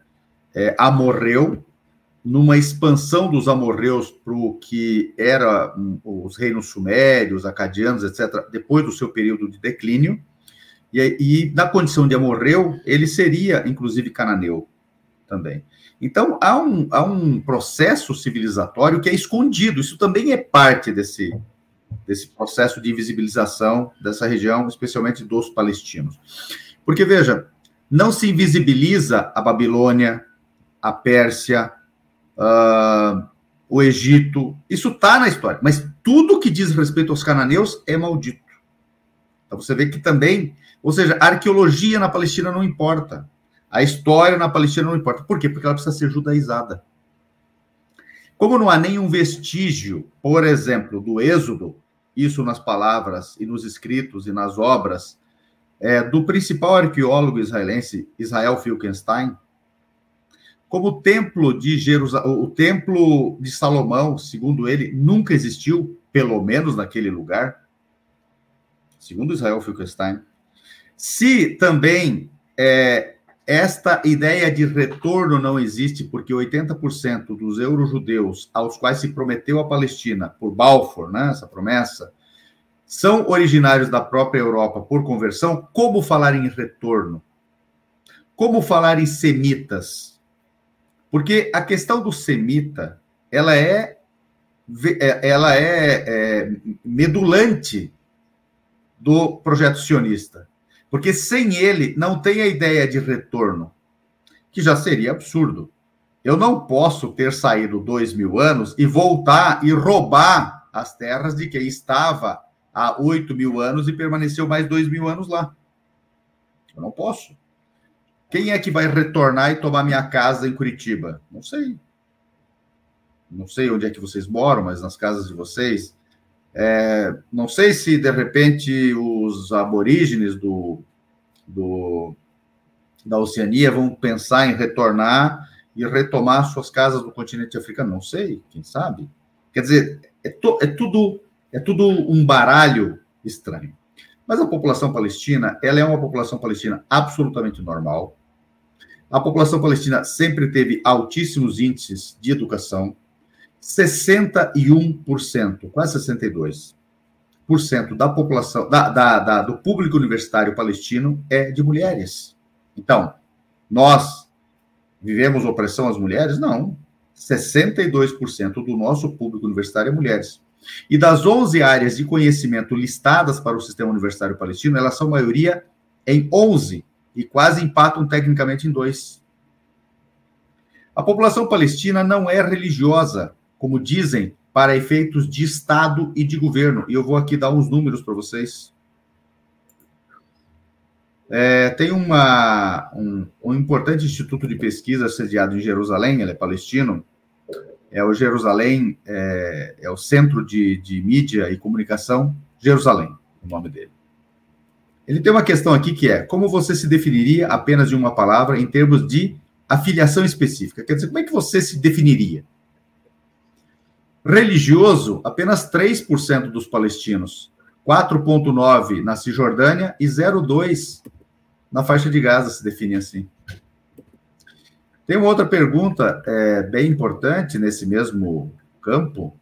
S5: é, amorreu, numa expansão dos amorreus para o que era um, os reinos sumérios, acadianos, etc., depois do seu período de declínio, e, e na condição de amorreu, ele seria, inclusive, cananeu também. Então, há um, há um processo civilizatório que é escondido, isso também é parte desse, desse processo de invisibilização dessa região, especialmente dos palestinos. Porque, veja, não se invisibiliza a Babilônia, a Pérsia, uh, o Egito, isso está na história, mas tudo que diz respeito aos cananeus é maldito. Então você vê que também, ou seja, a arqueologia na Palestina não importa, a história na Palestina não importa. Por quê? Porque ela precisa ser judaizada. Como não há nenhum vestígio, por exemplo, do Êxodo, isso nas palavras e nos escritos e nas obras é, do principal arqueólogo israelense, Israel Filkenstein, como o templo de Jerusalém, o templo de Salomão, segundo ele, nunca existiu, pelo menos naquele lugar, segundo Israel Finkelstein. Se também é, esta ideia de retorno não existe, porque 80% dos eurojudeus aos quais se prometeu a Palestina por Balfour, né, essa promessa, são originários da própria Europa por conversão, como falar em retorno? Como falar em semitas? Porque a questão do semita, ela é, é ela é, é medulante do projeto sionista. Porque sem ele não tem a ideia de retorno, que já seria absurdo. Eu não posso ter saído dois mil anos e voltar e roubar as terras de quem estava há oito mil anos e permaneceu mais dois mil anos lá. Eu não posso. Quem é que vai retornar e tomar minha casa em Curitiba? Não sei. Não sei onde é que vocês moram, mas nas casas de vocês. É, não sei se, de repente, os aborígenes do, do, da Oceania vão pensar em retornar e retomar suas casas no continente africano. Não sei, quem sabe? Quer dizer, é, to, é, tudo, é tudo um baralho estranho. Mas a população palestina, ela é uma população palestina absolutamente normal. A população palestina sempre teve altíssimos índices de educação, 61%, quase 62% da população, da, da, da, do público universitário palestino é de mulheres. Então, nós vivemos opressão às mulheres? Não. 62% do nosso público universitário é mulheres. E das 11 áreas de conhecimento listadas para o sistema universitário palestino, elas são maioria em 11 e quase empatam tecnicamente em dois. A população palestina não é religiosa, como dizem, para efeitos de Estado e de governo. E eu vou aqui dar uns números para vocês. É, tem uma, um, um, importante instituto de pesquisa sediado em Jerusalém, ele é palestino, é o Jerusalém, é, é o Centro de, de Mídia e Comunicação Jerusalém, o nome dele. Ele tem uma questão aqui que é: como você se definiria apenas de uma palavra em termos de afiliação específica? Quer dizer, como é que você se definiria? Religioso, apenas 3% dos palestinos, 4,9% na Cisjordânia e 0,2% na faixa de Gaza se define assim. Tem uma outra pergunta é, bem importante nesse mesmo campo.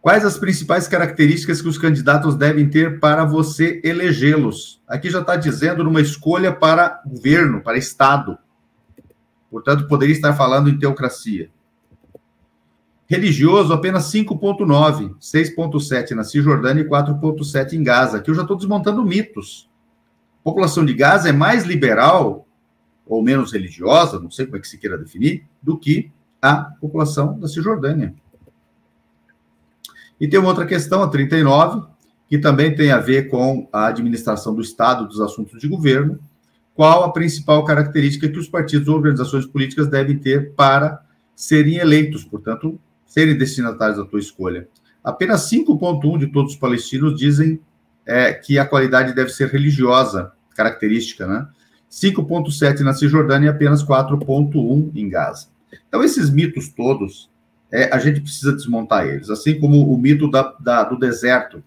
S5: Quais as principais características que os candidatos devem ter para você elegê-los? Aqui já está dizendo numa escolha para governo, para Estado. Portanto, poderia estar falando em teocracia. Religioso, apenas 5,9, 6,7 na Cisjordânia e 4,7 em Gaza. Aqui eu já estou desmontando mitos. A população de Gaza é mais liberal ou menos religiosa, não sei como é que se queira definir, do que a população da Cisjordânia. E tem uma outra questão, a 39, que também tem a ver com a administração do Estado dos assuntos de governo. Qual a principal característica que os partidos ou organizações políticas devem ter para serem eleitos, portanto, serem destinatários da tua escolha? Apenas 5,1 de todos os palestinos dizem é, que a qualidade deve ser religiosa, característica, né? 5,7 na Cisjordânia e apenas 4,1 em Gaza. Então, esses mitos todos, é, a gente precisa desmontar eles, assim como o mito da, da, do deserto.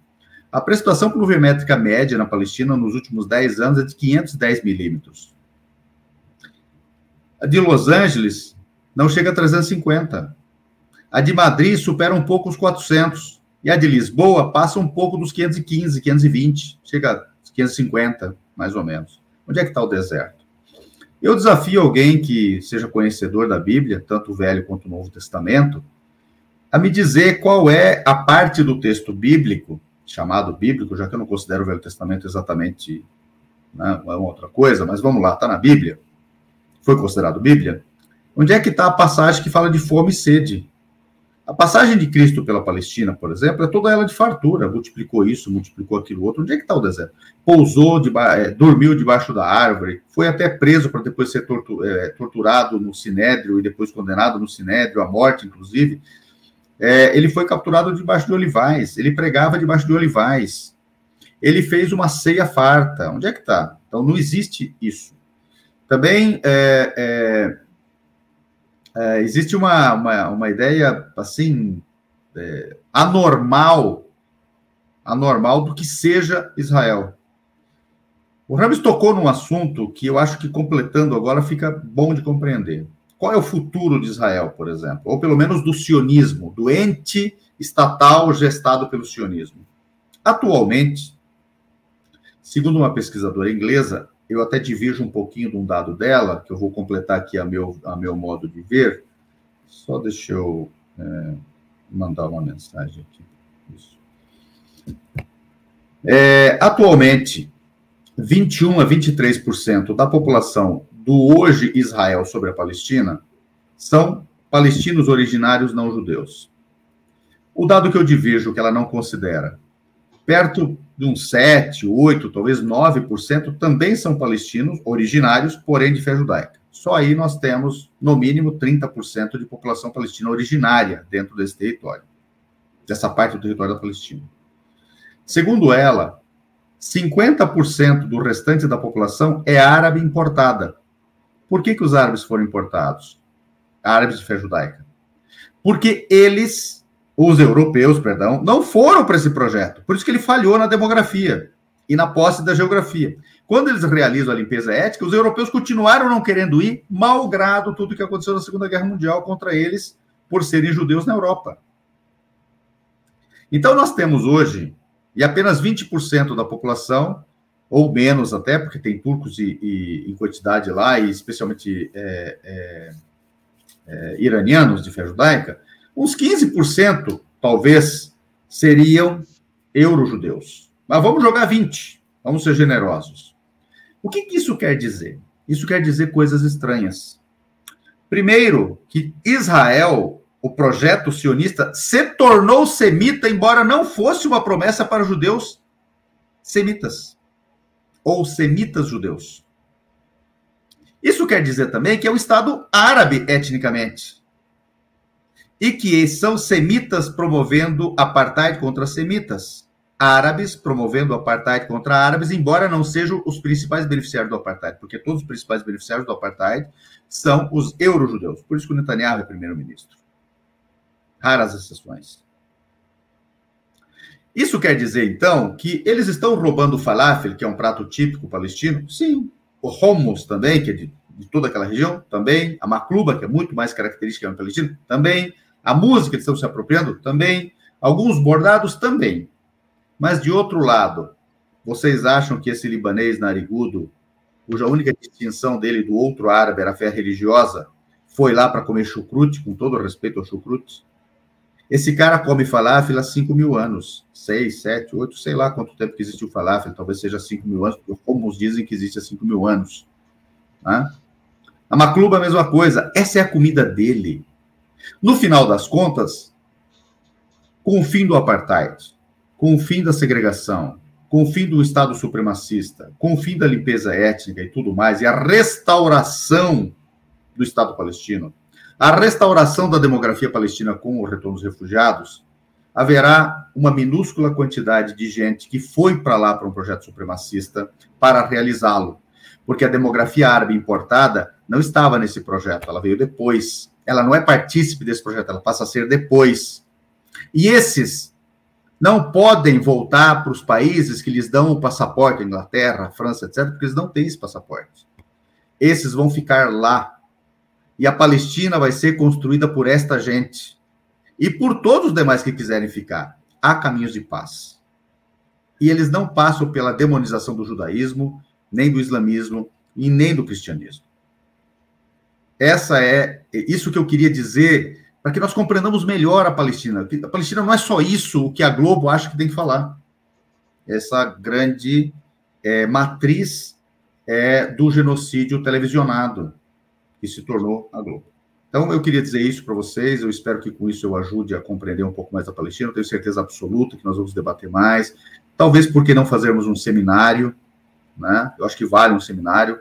S5: A precipitação pluviométrica média na Palestina nos últimos 10 anos é de 510 milímetros. A de Los Angeles não chega a 350. A de Madrid supera um pouco os 400. E a de Lisboa passa um pouco dos 515, 520. Chega a 550, mais ou menos. Onde é que está o deserto? Eu desafio alguém que seja conhecedor da Bíblia, tanto o Velho quanto o Novo Testamento, a me dizer qual é a parte do texto bíblico, chamado bíblico, já que eu não considero o Velho Testamento exatamente né, uma outra coisa, mas vamos lá, está na Bíblia, foi considerado Bíblia. Onde é que está a passagem que fala de fome e sede? A passagem de Cristo pela Palestina, por exemplo, é toda ela de fartura, multiplicou isso, multiplicou aquilo outro. Onde é que está o deserto? Pousou, é, dormiu debaixo da árvore, foi até preso para depois ser tortu é, torturado no Sinédrio e depois condenado no Sinédrio, à morte, inclusive. É, ele foi capturado debaixo de olivais, ele pregava debaixo de olivais, ele fez uma ceia farta. Onde é que está? Então, não existe isso. Também é, é existe uma, uma, uma, ideia, assim, é, anormal, anormal do que seja Israel. O Ramos tocou num assunto que eu acho que, completando agora, fica bom de compreender. Qual é o futuro de Israel, por exemplo? Ou pelo menos do sionismo, do ente estatal gestado pelo sionismo. Atualmente, segundo uma pesquisadora inglesa, eu até divirjo um pouquinho de um dado dela, que eu vou completar aqui a meu, a meu modo de ver. Só deixa eu é, mandar uma mensagem aqui. Isso. É, atualmente, 21 a 23% da população do hoje Israel sobre a Palestina são palestinos originários não judeus. O dado que eu divirjo, que ela não considera, perto de uns 7, 8, talvez 9% também são palestinos originários, porém de fé judaica. Só aí nós temos, no mínimo, 30% de população palestina originária dentro desse território, dessa parte do território da Palestina. Segundo ela, 50% do restante da população é árabe importada. Por que, que os árabes foram importados? Árabes de fé judaica. Porque eles os europeus, perdão, não foram para esse projeto. Por isso que ele falhou na demografia e na posse da geografia. Quando eles realizam a limpeza étnica, os europeus continuaram não querendo ir, malgrado tudo que aconteceu na Segunda Guerra Mundial contra eles por serem judeus na Europa. Então nós temos hoje, e apenas 20% da população, ou menos até, porque tem turcos e, e em quantidade lá, e especialmente é, é, é, iranianos de fé judaica, Uns 15%, talvez, seriam euro-judeus. Mas vamos jogar 20. Vamos ser generosos. O que, que isso quer dizer? Isso quer dizer coisas estranhas. Primeiro, que Israel, o projeto sionista, se tornou semita, embora não fosse uma promessa para judeus semitas ou semitas judeus. Isso quer dizer também que é um Estado árabe etnicamente e que são semitas promovendo apartheid contra semitas, árabes promovendo apartheid contra árabes, embora não sejam os principais beneficiários do apartheid, porque todos os principais beneficiários do apartheid são os eurojudeus. Por isso que o Netanyahu é primeiro-ministro. Raras exceções. Isso quer dizer, então, que eles estão roubando o falafel, que é um prato típico palestino? Sim, o Homus também, que é de, de, toda aquela região, também, a Macluba, que é muito mais característica da Palestina, também, a música que estão se apropriando, também, alguns bordados também. Mas, de outro lado, vocês acham que esse libanês narigudo, cuja única distinção dele do outro árabe era a fé religiosa, foi lá para comer chucrute, com todo respeito ao chucrute? Esse cara come falafel há 5 mil anos, 6, 7, 8, sei lá quanto tempo que existiu falafel, talvez seja 5 mil anos, porque como dizem que existe há 5 mil anos. Né? A Macluba a mesma coisa, essa é a comida dele. No final das contas, com o fim do apartheid, com o fim da segregação, com o fim do Estado supremacista, com o fim da limpeza étnica e tudo mais, e a restauração do Estado palestino, a restauração da demografia palestina com o retorno dos refugiados, haverá uma minúscula quantidade de gente que foi para lá para um projeto supremacista para realizá-lo. Porque a demografia árabe importada não estava nesse projeto, ela veio depois. Ela não é partícipe desse projeto, ela passa a ser depois. E esses não podem voltar para os países que lhes dão o passaporte, Inglaterra, França, etc., porque eles não têm esse passaporte. Esses vão ficar lá e a Palestina vai ser construída por esta gente e por todos os demais que quiserem ficar. Há caminhos de paz. E eles não passam pela demonização do judaísmo, nem do islamismo e nem do cristianismo. Essa é isso que eu queria dizer para que nós compreendamos melhor a Palestina. A Palestina não é só isso o que a Globo acha que tem que falar. Essa grande é, matriz é, do genocídio televisionado que se tornou a Globo. Então, eu queria dizer isso para vocês. Eu espero que com isso eu ajude a compreender um pouco mais da Palestina. Eu tenho certeza absoluta que nós vamos debater mais. Talvez porque não fazermos um seminário, né? Eu acho que vale um seminário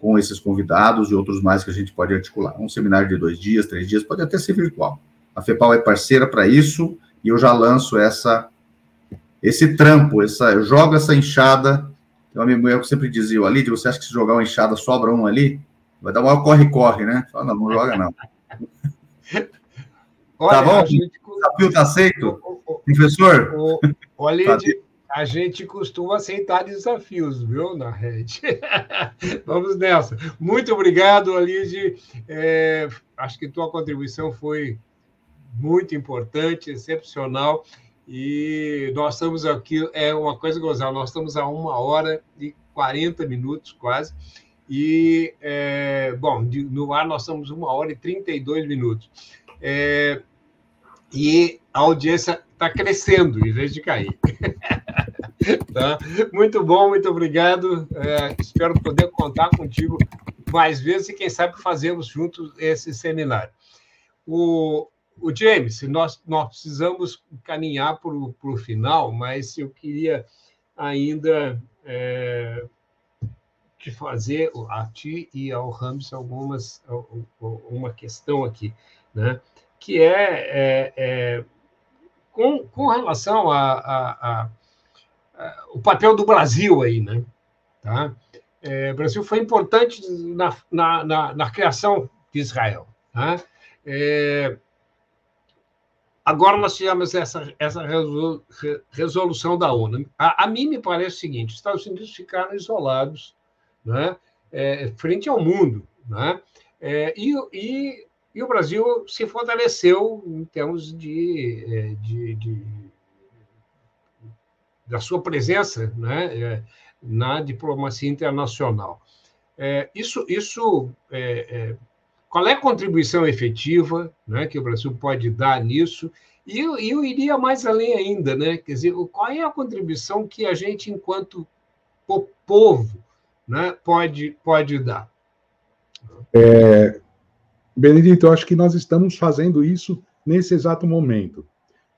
S5: com esses convidados e outros mais que a gente pode articular. Um seminário de dois dias, três dias, pode até ser virtual. A FEPAL é parceira para isso e eu já lanço essa esse trampo, essa, eu jogo essa enxada. Tem um amigo meu que sempre dizia, ali, você acha que se jogar uma enxada sobra um ali? Vai dar uma corre-corre, né? Fala, não, não joga, não. Olha, tá bom? Gente... O desafio está aceito? O, o, Professor?
S2: O, olha, tá a gente costuma aceitar desafios, viu, na rede. Vamos nessa. Muito obrigado, Alide. É, acho que tua contribuição foi muito importante, excepcional. E nós estamos aqui, é uma coisa gozar, nós estamos a uma hora e 40 minutos quase. E, é, bom, no ar nós estamos uma hora e 32 minutos. É, e a audiência está crescendo em vez de cair. tá? Muito bom, muito obrigado. É, espero poder contar contigo mais vezes e, quem sabe, fazemos juntos esse seminário. O, o James, nós, nós precisamos caminhar para o final, mas eu queria ainda é, te fazer a ti e ao Rams algumas uma questão aqui, né? Que é, é, é com, com relação a, a, a, o papel do Brasil aí, né? Tá? É, o Brasil foi importante na, na, na, na criação de Israel. Tá? É, agora nós tivemos essa, essa resolução da ONU. A, a mim me parece o seguinte: os Estados Unidos ficaram isolados né? É, frente ao mundo. Né? É, e, e, e, o Brasil se fortaleceu em termos de, é, de, de da sua presença né? É, na diplomacia internacional. É, isso, isso qual é a contribuição efetiva né, que o Brasil pode dar nisso? E eu, eu iria mais além ainda, né? Quer dizer, qual é a contribuição que a gente, enquanto povo, né, pode, pode dar.
S3: É, Benedito, eu acho que nós estamos fazendo isso nesse exato momento.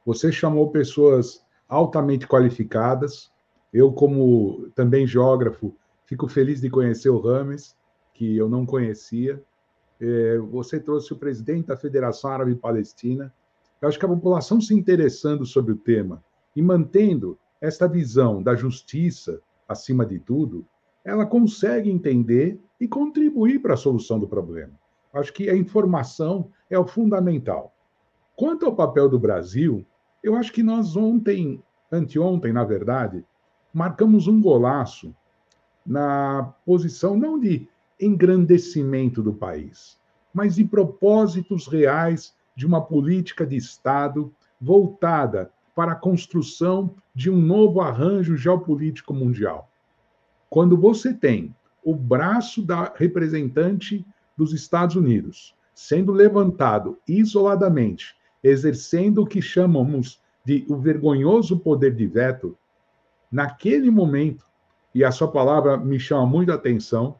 S3: Você chamou pessoas altamente qualificadas. Eu, como também geógrafo, fico feliz de conhecer o Rames, que eu não conhecia. É, você trouxe o presidente da Federação Árabe Palestina. Eu acho que a população se interessando sobre o tema e mantendo esta visão da justiça acima de tudo, ela consegue entender e contribuir para a solução do problema. Acho que a informação é o fundamental. Quanto ao papel do Brasil, eu acho que nós ontem, anteontem, na verdade, marcamos um golaço na posição não de engrandecimento do país, mas de propósitos reais de uma política de Estado voltada para a construção de um novo arranjo geopolítico mundial. Quando você tem o braço da representante dos Estados Unidos sendo levantado isoladamente, exercendo o que chamamos de o vergonhoso poder de veto, naquele momento, e a sua palavra me chama muito a atenção,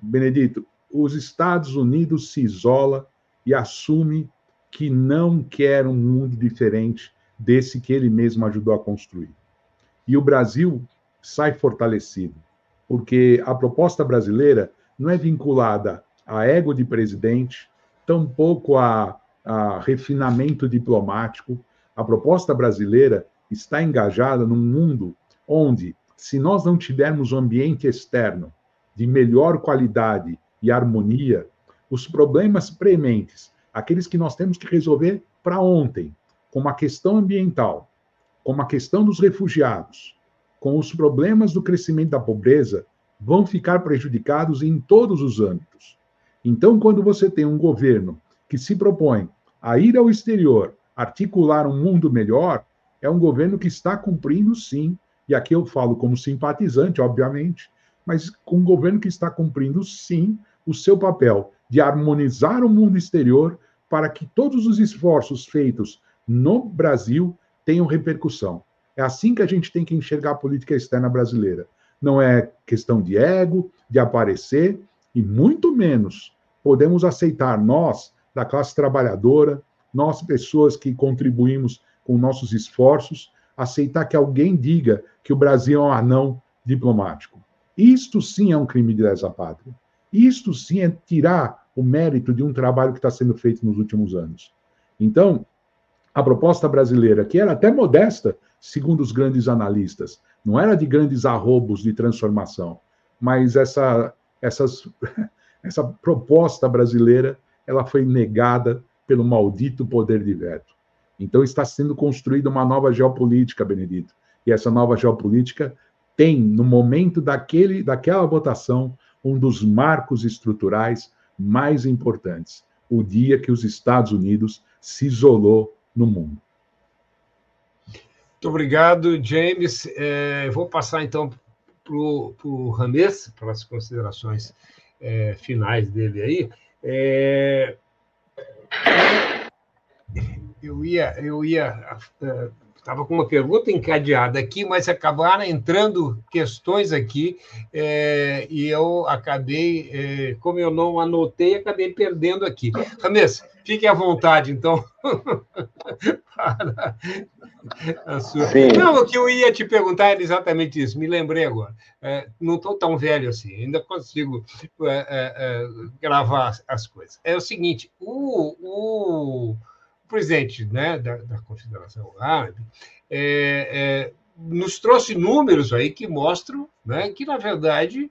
S3: Benedito, os Estados Unidos se isola e assume que não quer um mundo diferente desse que ele mesmo ajudou a construir. E o Brasil sai fortalecido, porque a proposta brasileira não é vinculada a ego de presidente, tampouco a, a refinamento diplomático. A proposta brasileira está engajada num mundo onde, se nós não tivermos um ambiente externo de melhor qualidade e harmonia, os problemas prementes, aqueles que nós temos que resolver para ontem, como a questão ambiental, como a questão dos refugiados, com os problemas do crescimento da pobreza, vão ficar prejudicados em todos os âmbitos. Então, quando você tem um governo que se propõe a ir ao exterior, articular um mundo melhor, é um governo que está cumprindo, sim, e aqui eu falo como simpatizante, obviamente, mas um governo que está cumprindo, sim, o seu papel de harmonizar o mundo exterior para que todos os esforços feitos no Brasil tenham repercussão. É assim que a gente tem que enxergar a política externa brasileira. Não é questão de ego, de aparecer, e muito menos podemos aceitar nós, da classe trabalhadora, nós, pessoas que contribuímos com nossos esforços, aceitar que alguém diga que o Brasil é um anão diplomático. Isto sim é um crime de lesa pátria. Isto sim é tirar o mérito de um trabalho que está sendo feito nos últimos anos. Então, a proposta brasileira, que era até modesta, segundo os grandes analistas, não era de grandes arrobos de transformação, mas essa, essas, essa proposta brasileira ela foi negada pelo maldito poder de veto. Então está sendo construída uma nova geopolítica, Benedito. E essa nova geopolítica tem, no momento daquele, daquela votação, um dos marcos estruturais mais importantes, o dia que os Estados Unidos se isolou no mundo.
S2: Muito obrigado, James. É, vou passar então para o Rames, para as considerações é, finais dele aí. É, eu ia, eu ia, estava com uma pergunta encadeada aqui, mas acabaram entrando questões aqui é, e eu acabei, é, como eu não anotei, acabei perdendo aqui. Rames, Fique à vontade, então. sua... Não, o que eu ia te perguntar era exatamente isso, me lembrei agora. É, não estou tão velho assim, ainda consigo é, é, é, gravar as coisas. É o seguinte: o, o presidente né, da, da Confederação Árabe é, é, nos trouxe números aí que mostram né, que, na verdade,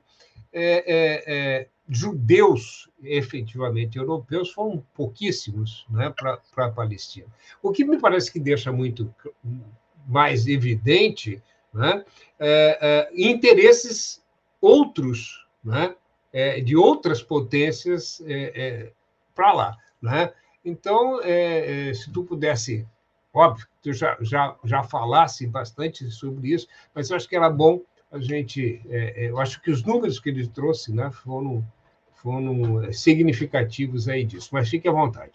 S2: é, judeus efetivamente europeus foram pouquíssimos né, para a Palestina. O que me parece que deixa muito mais evidente né, é, é, interesses outros, né, é, de outras potências é, é, para lá. Né? Então, é, se tu pudesse, óbvio, tu já, já, já falasse bastante sobre isso, mas eu acho que era bom a gente. eu acho que os números que ele trouxe né, foram foram significativos aí disso. Mas fique à vontade.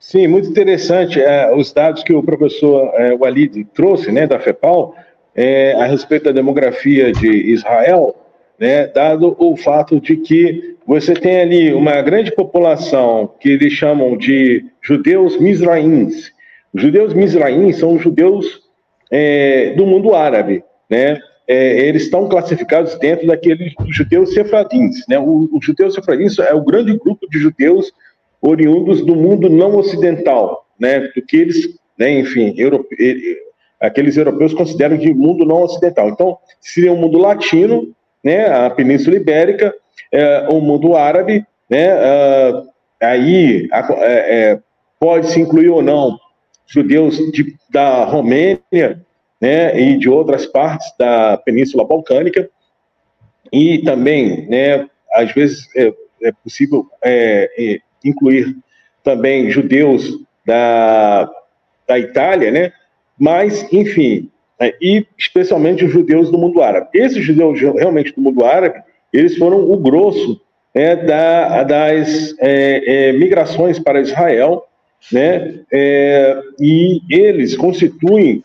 S4: Sim, muito interessante é, os dados que o professor é, Walid trouxe, né, da FEPAL, é, a respeito da demografia de Israel, né, dado o fato de que você tem ali uma grande população que eles chamam de judeus misraíns. Os judeus misraíns são judeus é, do mundo árabe, né? é, eles estão classificados dentro daqueles judeus sefradins. Né? O, o judeu sefradins é o grande grupo de judeus oriundos do mundo não ocidental, né? do que eles, né, enfim, europe... aqueles europeus consideram de mundo não ocidental. Então, seria o mundo latino, né, a Península Ibérica, é, o mundo árabe, né, uh, aí é, é, pode se incluir ou não judeus de, da Romênia, né, e de outras partes da Península Balcânica, e também, né, às vezes é, é possível é, é, incluir também judeus da, da Itália, né, mas, enfim, é, e especialmente os judeus do mundo árabe. Esses judeus realmente do mundo árabe, eles foram o grosso né, da, das é, é, migrações para Israel, né, é, e eles constituem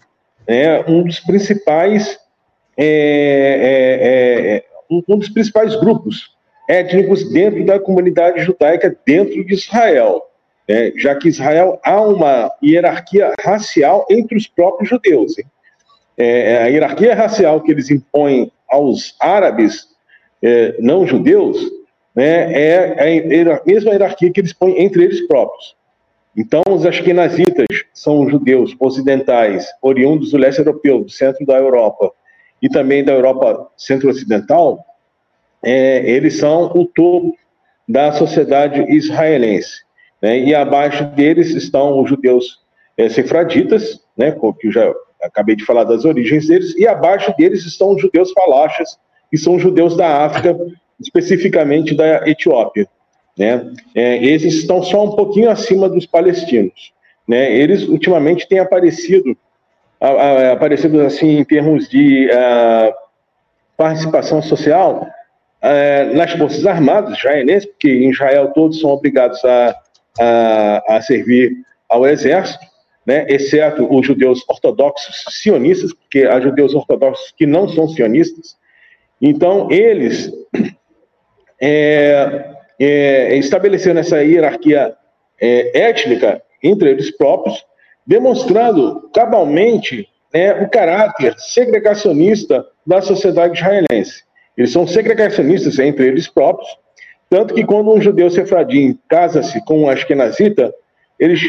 S4: né, um dos principais é, é, um dos principais grupos étnicos dentro da comunidade judaica dentro de Israel, né, já que Israel há uma hierarquia racial entre os próprios judeus. Hein? É, a hierarquia racial que eles impõem aos árabes é, não judeus né, é a mesma hierarquia que eles põem entre eles próprios. Então, os ashkenazitas são judeus ocidentais, oriundos do leste europeu, do centro da Europa e também da Europa centro-ocidental, é, eles são o topo da sociedade israelense. Né? E abaixo deles estão os judeus é, sefraditas, né, que já acabei de falar das origens deles, e abaixo deles estão os judeus falachas, que são judeus da África, especificamente da Etiópia. Né? É, esses estão só um pouquinho acima dos palestinos. Né? Eles ultimamente têm aparecido, a, a, aparecido assim em termos de a, participação social a, nas forças armadas israelenses, porque em Israel todos são obrigados a, a servir ao exército, né? exceto os judeus ortodoxos sionistas, porque há judeus ortodoxos que não são sionistas. Então eles é, é, estabelecendo essa hierarquia é, étnica entre eles próprios, demonstrando cabalmente né, o caráter segregacionista da sociedade israelense. Eles são segregacionistas entre eles próprios, tanto que quando um judeu sefradim casa-se com um ashkenazita, eles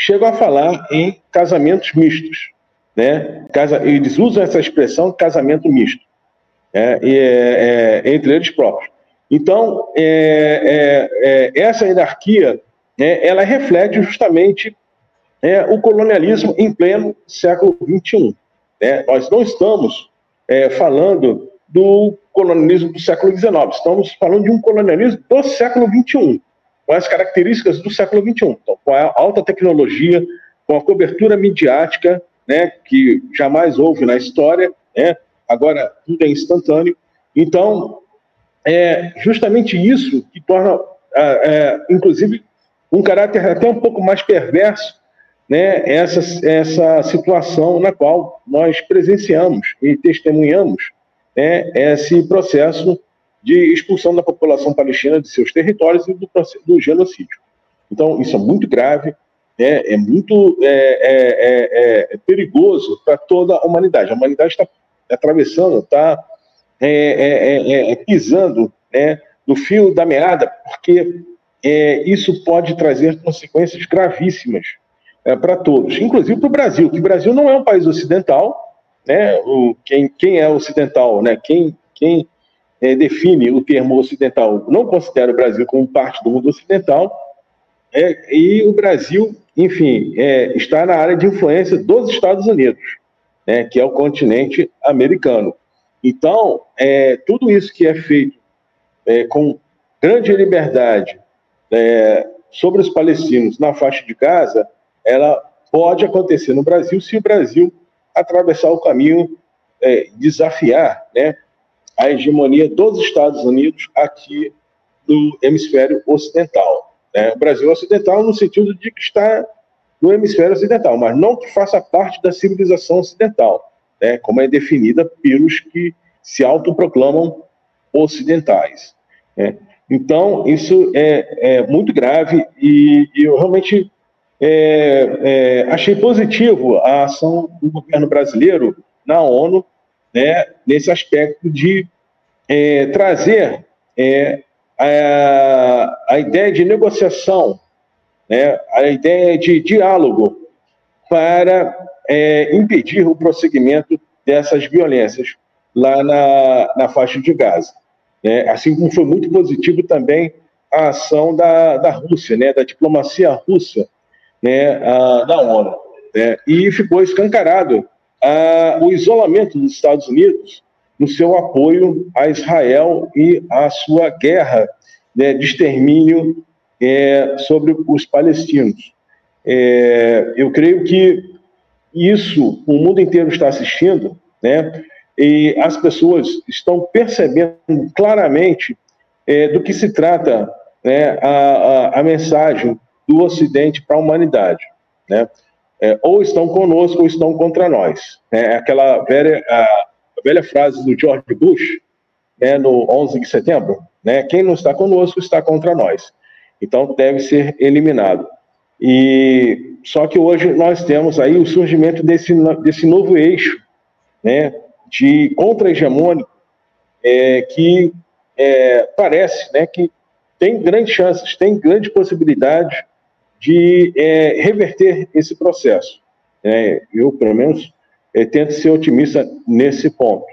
S4: chegam a falar em casamentos mistos. Né? Eles usam essa expressão casamento misto, né? é, é, entre eles próprios. Então, é, é, é, essa hierarquia, né, ela reflete justamente é, o colonialismo em pleno século XXI. Né? Nós não estamos é, falando do colonialismo do século XIX, estamos falando de um colonialismo do século XXI, com as características do século XXI, então, com a alta tecnologia, com a cobertura midiática, né, que jamais houve na história, né, agora tudo é instantâneo. Então, é justamente isso que torna, é, inclusive, um caráter até um pouco mais perverso, né, essa, essa situação na qual nós presenciamos e testemunhamos né, esse processo de expulsão da população palestina de seus territórios e do, do genocídio. Então, isso é muito grave, né, é muito é, é, é, é perigoso para toda a humanidade. A humanidade está atravessando, está é é, é, é, pisando né, no fio da meada, porque é, isso pode trazer consequências gravíssimas para todos, inclusive para o Brasil, que o Brasil não é um país ocidental, né, o, quem, quem é ocidental, né, quem, quem define o termo ocidental não considera o Brasil como parte do mundo ocidental, e o Brasil, enfim, está na área de influência dos Estados Unidos, né, que é o continente americano. Então, é, tudo isso que é feito é, com grande liberdade é, sobre os palestinos na faixa de Gaza, ela pode acontecer no Brasil se o Brasil atravessar o caminho, é, desafiar né, a hegemonia dos Estados Unidos aqui no hemisfério ocidental. Né? O Brasil ocidental no sentido de que está no hemisfério ocidental, mas não que faça parte da civilização ocidental né, como é definida pelos que se autoproclamam ocidentais. Né? Então, isso é, é, muito grave e, e eu realmente é, é, achei positivo a ação do governo brasileiro na ONU né, nesse aspecto de é, trazer é, a, a ideia de negociação, né, a ideia de diálogo para é, impedir o prosseguimento dessas violências lá na, na faixa de Gaza. Né? Assim como foi muito positivo também a ação da, da Rússia, né? da diplomacia russa né? a, da ONU. Né? E ficou escancarado o isolamento dos Estados Unidos no seu apoio a Israel e a sua guerra né, de extermínio é, sobre os palestinos. É, eu creio que isso o mundo inteiro está assistindo, né? E as pessoas estão percebendo claramente é, do que se trata né, a, a, a mensagem do Ocidente para a humanidade, né? É, ou estão conosco ou estão contra nós. Né? Aquela velha, a velha frase do George Bush, né, no 11 de setembro, né? Quem não está conosco está contra nós. Então deve ser eliminado. E só que hoje nós temos aí o surgimento desse, desse novo eixo, né, de contra-hegemônico, é, que é, parece, né, que tem grandes chances, tem grande possibilidade de é, reverter esse processo. É, eu, pelo menos, é, tento ser otimista nesse ponto.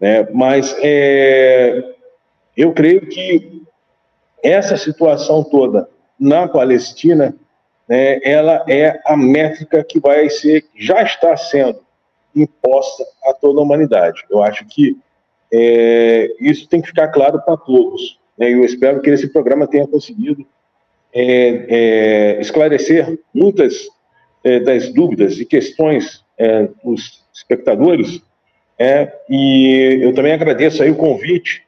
S4: Né? Mas é, eu creio que essa situação toda na Palestina, né, ela é a métrica que vai ser, já está sendo imposta a toda a humanidade. Eu acho que é, isso tem que ficar claro para todos. Né, eu espero que esse programa tenha conseguido é, é, esclarecer muitas é, das dúvidas e questões é, dos espectadores. É, e eu também agradeço aí o convite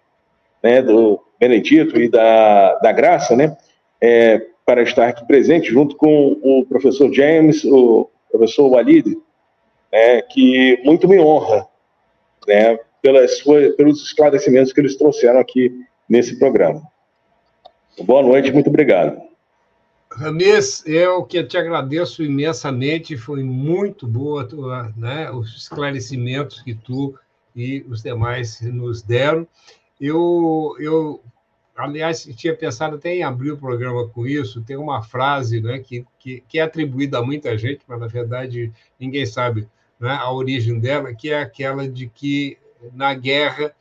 S4: né, do Benedito e da, da Graça, né, é, para estar aqui presente junto com o professor James, o professor Walid, né, que muito me honra né, pelas pelos esclarecimentos que eles trouxeram aqui nesse programa. Boa noite, muito obrigado.
S2: Rames, eu que te agradeço imensamente, foi muito boa né, os esclarecimentos que tu e os demais nos deram. Eu, eu, aliás, tinha pensado até em abrir o programa com isso. Tem uma frase né, que, que, que é atribuída a muita gente, mas na verdade ninguém sabe né, a origem dela, que é aquela de que na guerra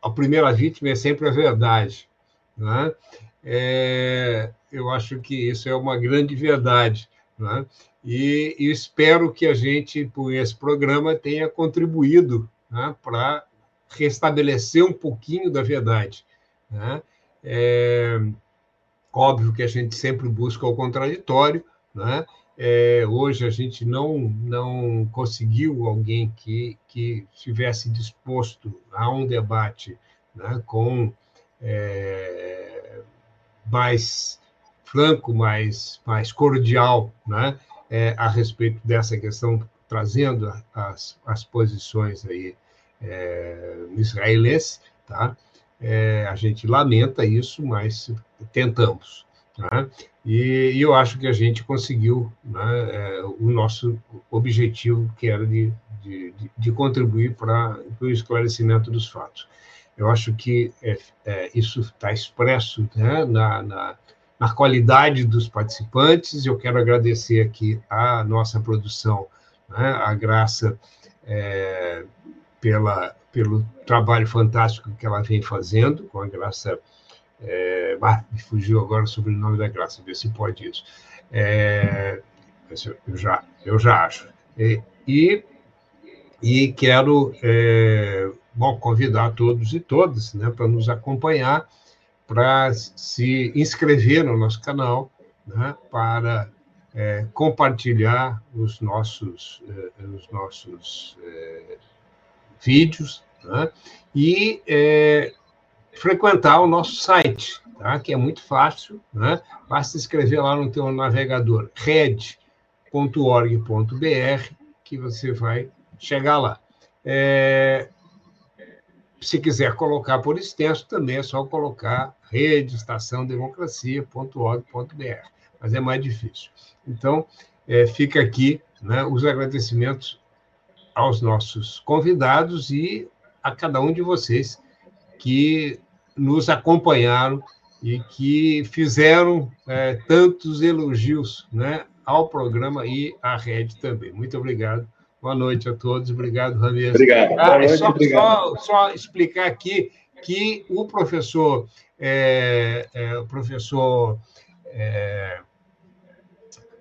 S2: a primeira vítima é sempre a verdade. Né? É, eu acho que isso é uma grande verdade. Né? E, e, espero que a gente, por esse programa, tenha contribuído né, para restabelecer um pouquinho da verdade. Né? É, óbvio que a gente sempre busca o contraditório, né? É, hoje a gente não, não conseguiu alguém que, que estivesse disposto a um debate né, com é, mais franco, mais, mais cordial né, é, a respeito dessa questão, trazendo as, as posições aí é, israelenses, tá? É, a gente lamenta isso, mas tentamos. Tá? E, e, eu acho que a gente conseguiu né, é, o nosso objetivo, que era de, de, de contribuir para o esclarecimento dos fatos. Eu acho que é, é, isso está expresso né, na, na, na, qualidade dos participantes. Eu quero agradecer aqui a nossa produção, né, a Graça, é, pela, pelo trabalho fantástico que ela vem fazendo, com a Graça. É, me fugiu agora sobre o nome da Graça, ver se pode isso. É, eu, já, eu já acho. E, e, e quero é, bom, convidar todos e todas né, para nos acompanhar, para se inscrever no nosso canal, né, para é, compartilhar os nossos, é, os nossos é, vídeos, né? e é, frequentar o nosso site, tá? que é muito fácil, né? basta escrever lá no teu navegador red.org.br que você vai chegar lá. É, se quiser colocar por extenso, também é só colocar rede estaçãodemocracia.org.br, mas é mais difícil. Então, é, fica aqui né, os agradecimentos aos nossos convidados e a cada um de vocês que nos acompanharam e que fizeram é, tantos elogios né, ao programa e à rede também. Muito obrigado. Boa noite a todos. Obrigado, Ramiro.
S4: Obrigado.
S2: Ah, noite, só, obrigado. Só, só, explicar aqui que o professor, é, é, o professor, é,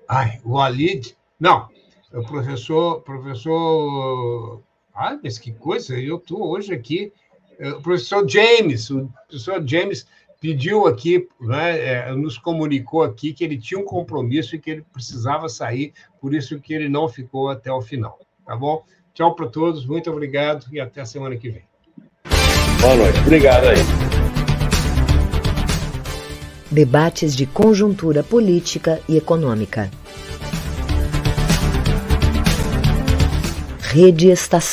S2: ai, o Alid, não, O professor, professor, ah, mas que coisa, eu estou hoje aqui. É, o professor James, o professor James pediu aqui, né, é, nos comunicou aqui que ele tinha um compromisso e que ele precisava sair, por isso que ele não ficou até o final. Tá bom? Tchau para todos, muito obrigado e até a semana que vem.
S4: Boa noite, obrigado aí.
S1: Debates de conjuntura política e econômica. Rede Estação.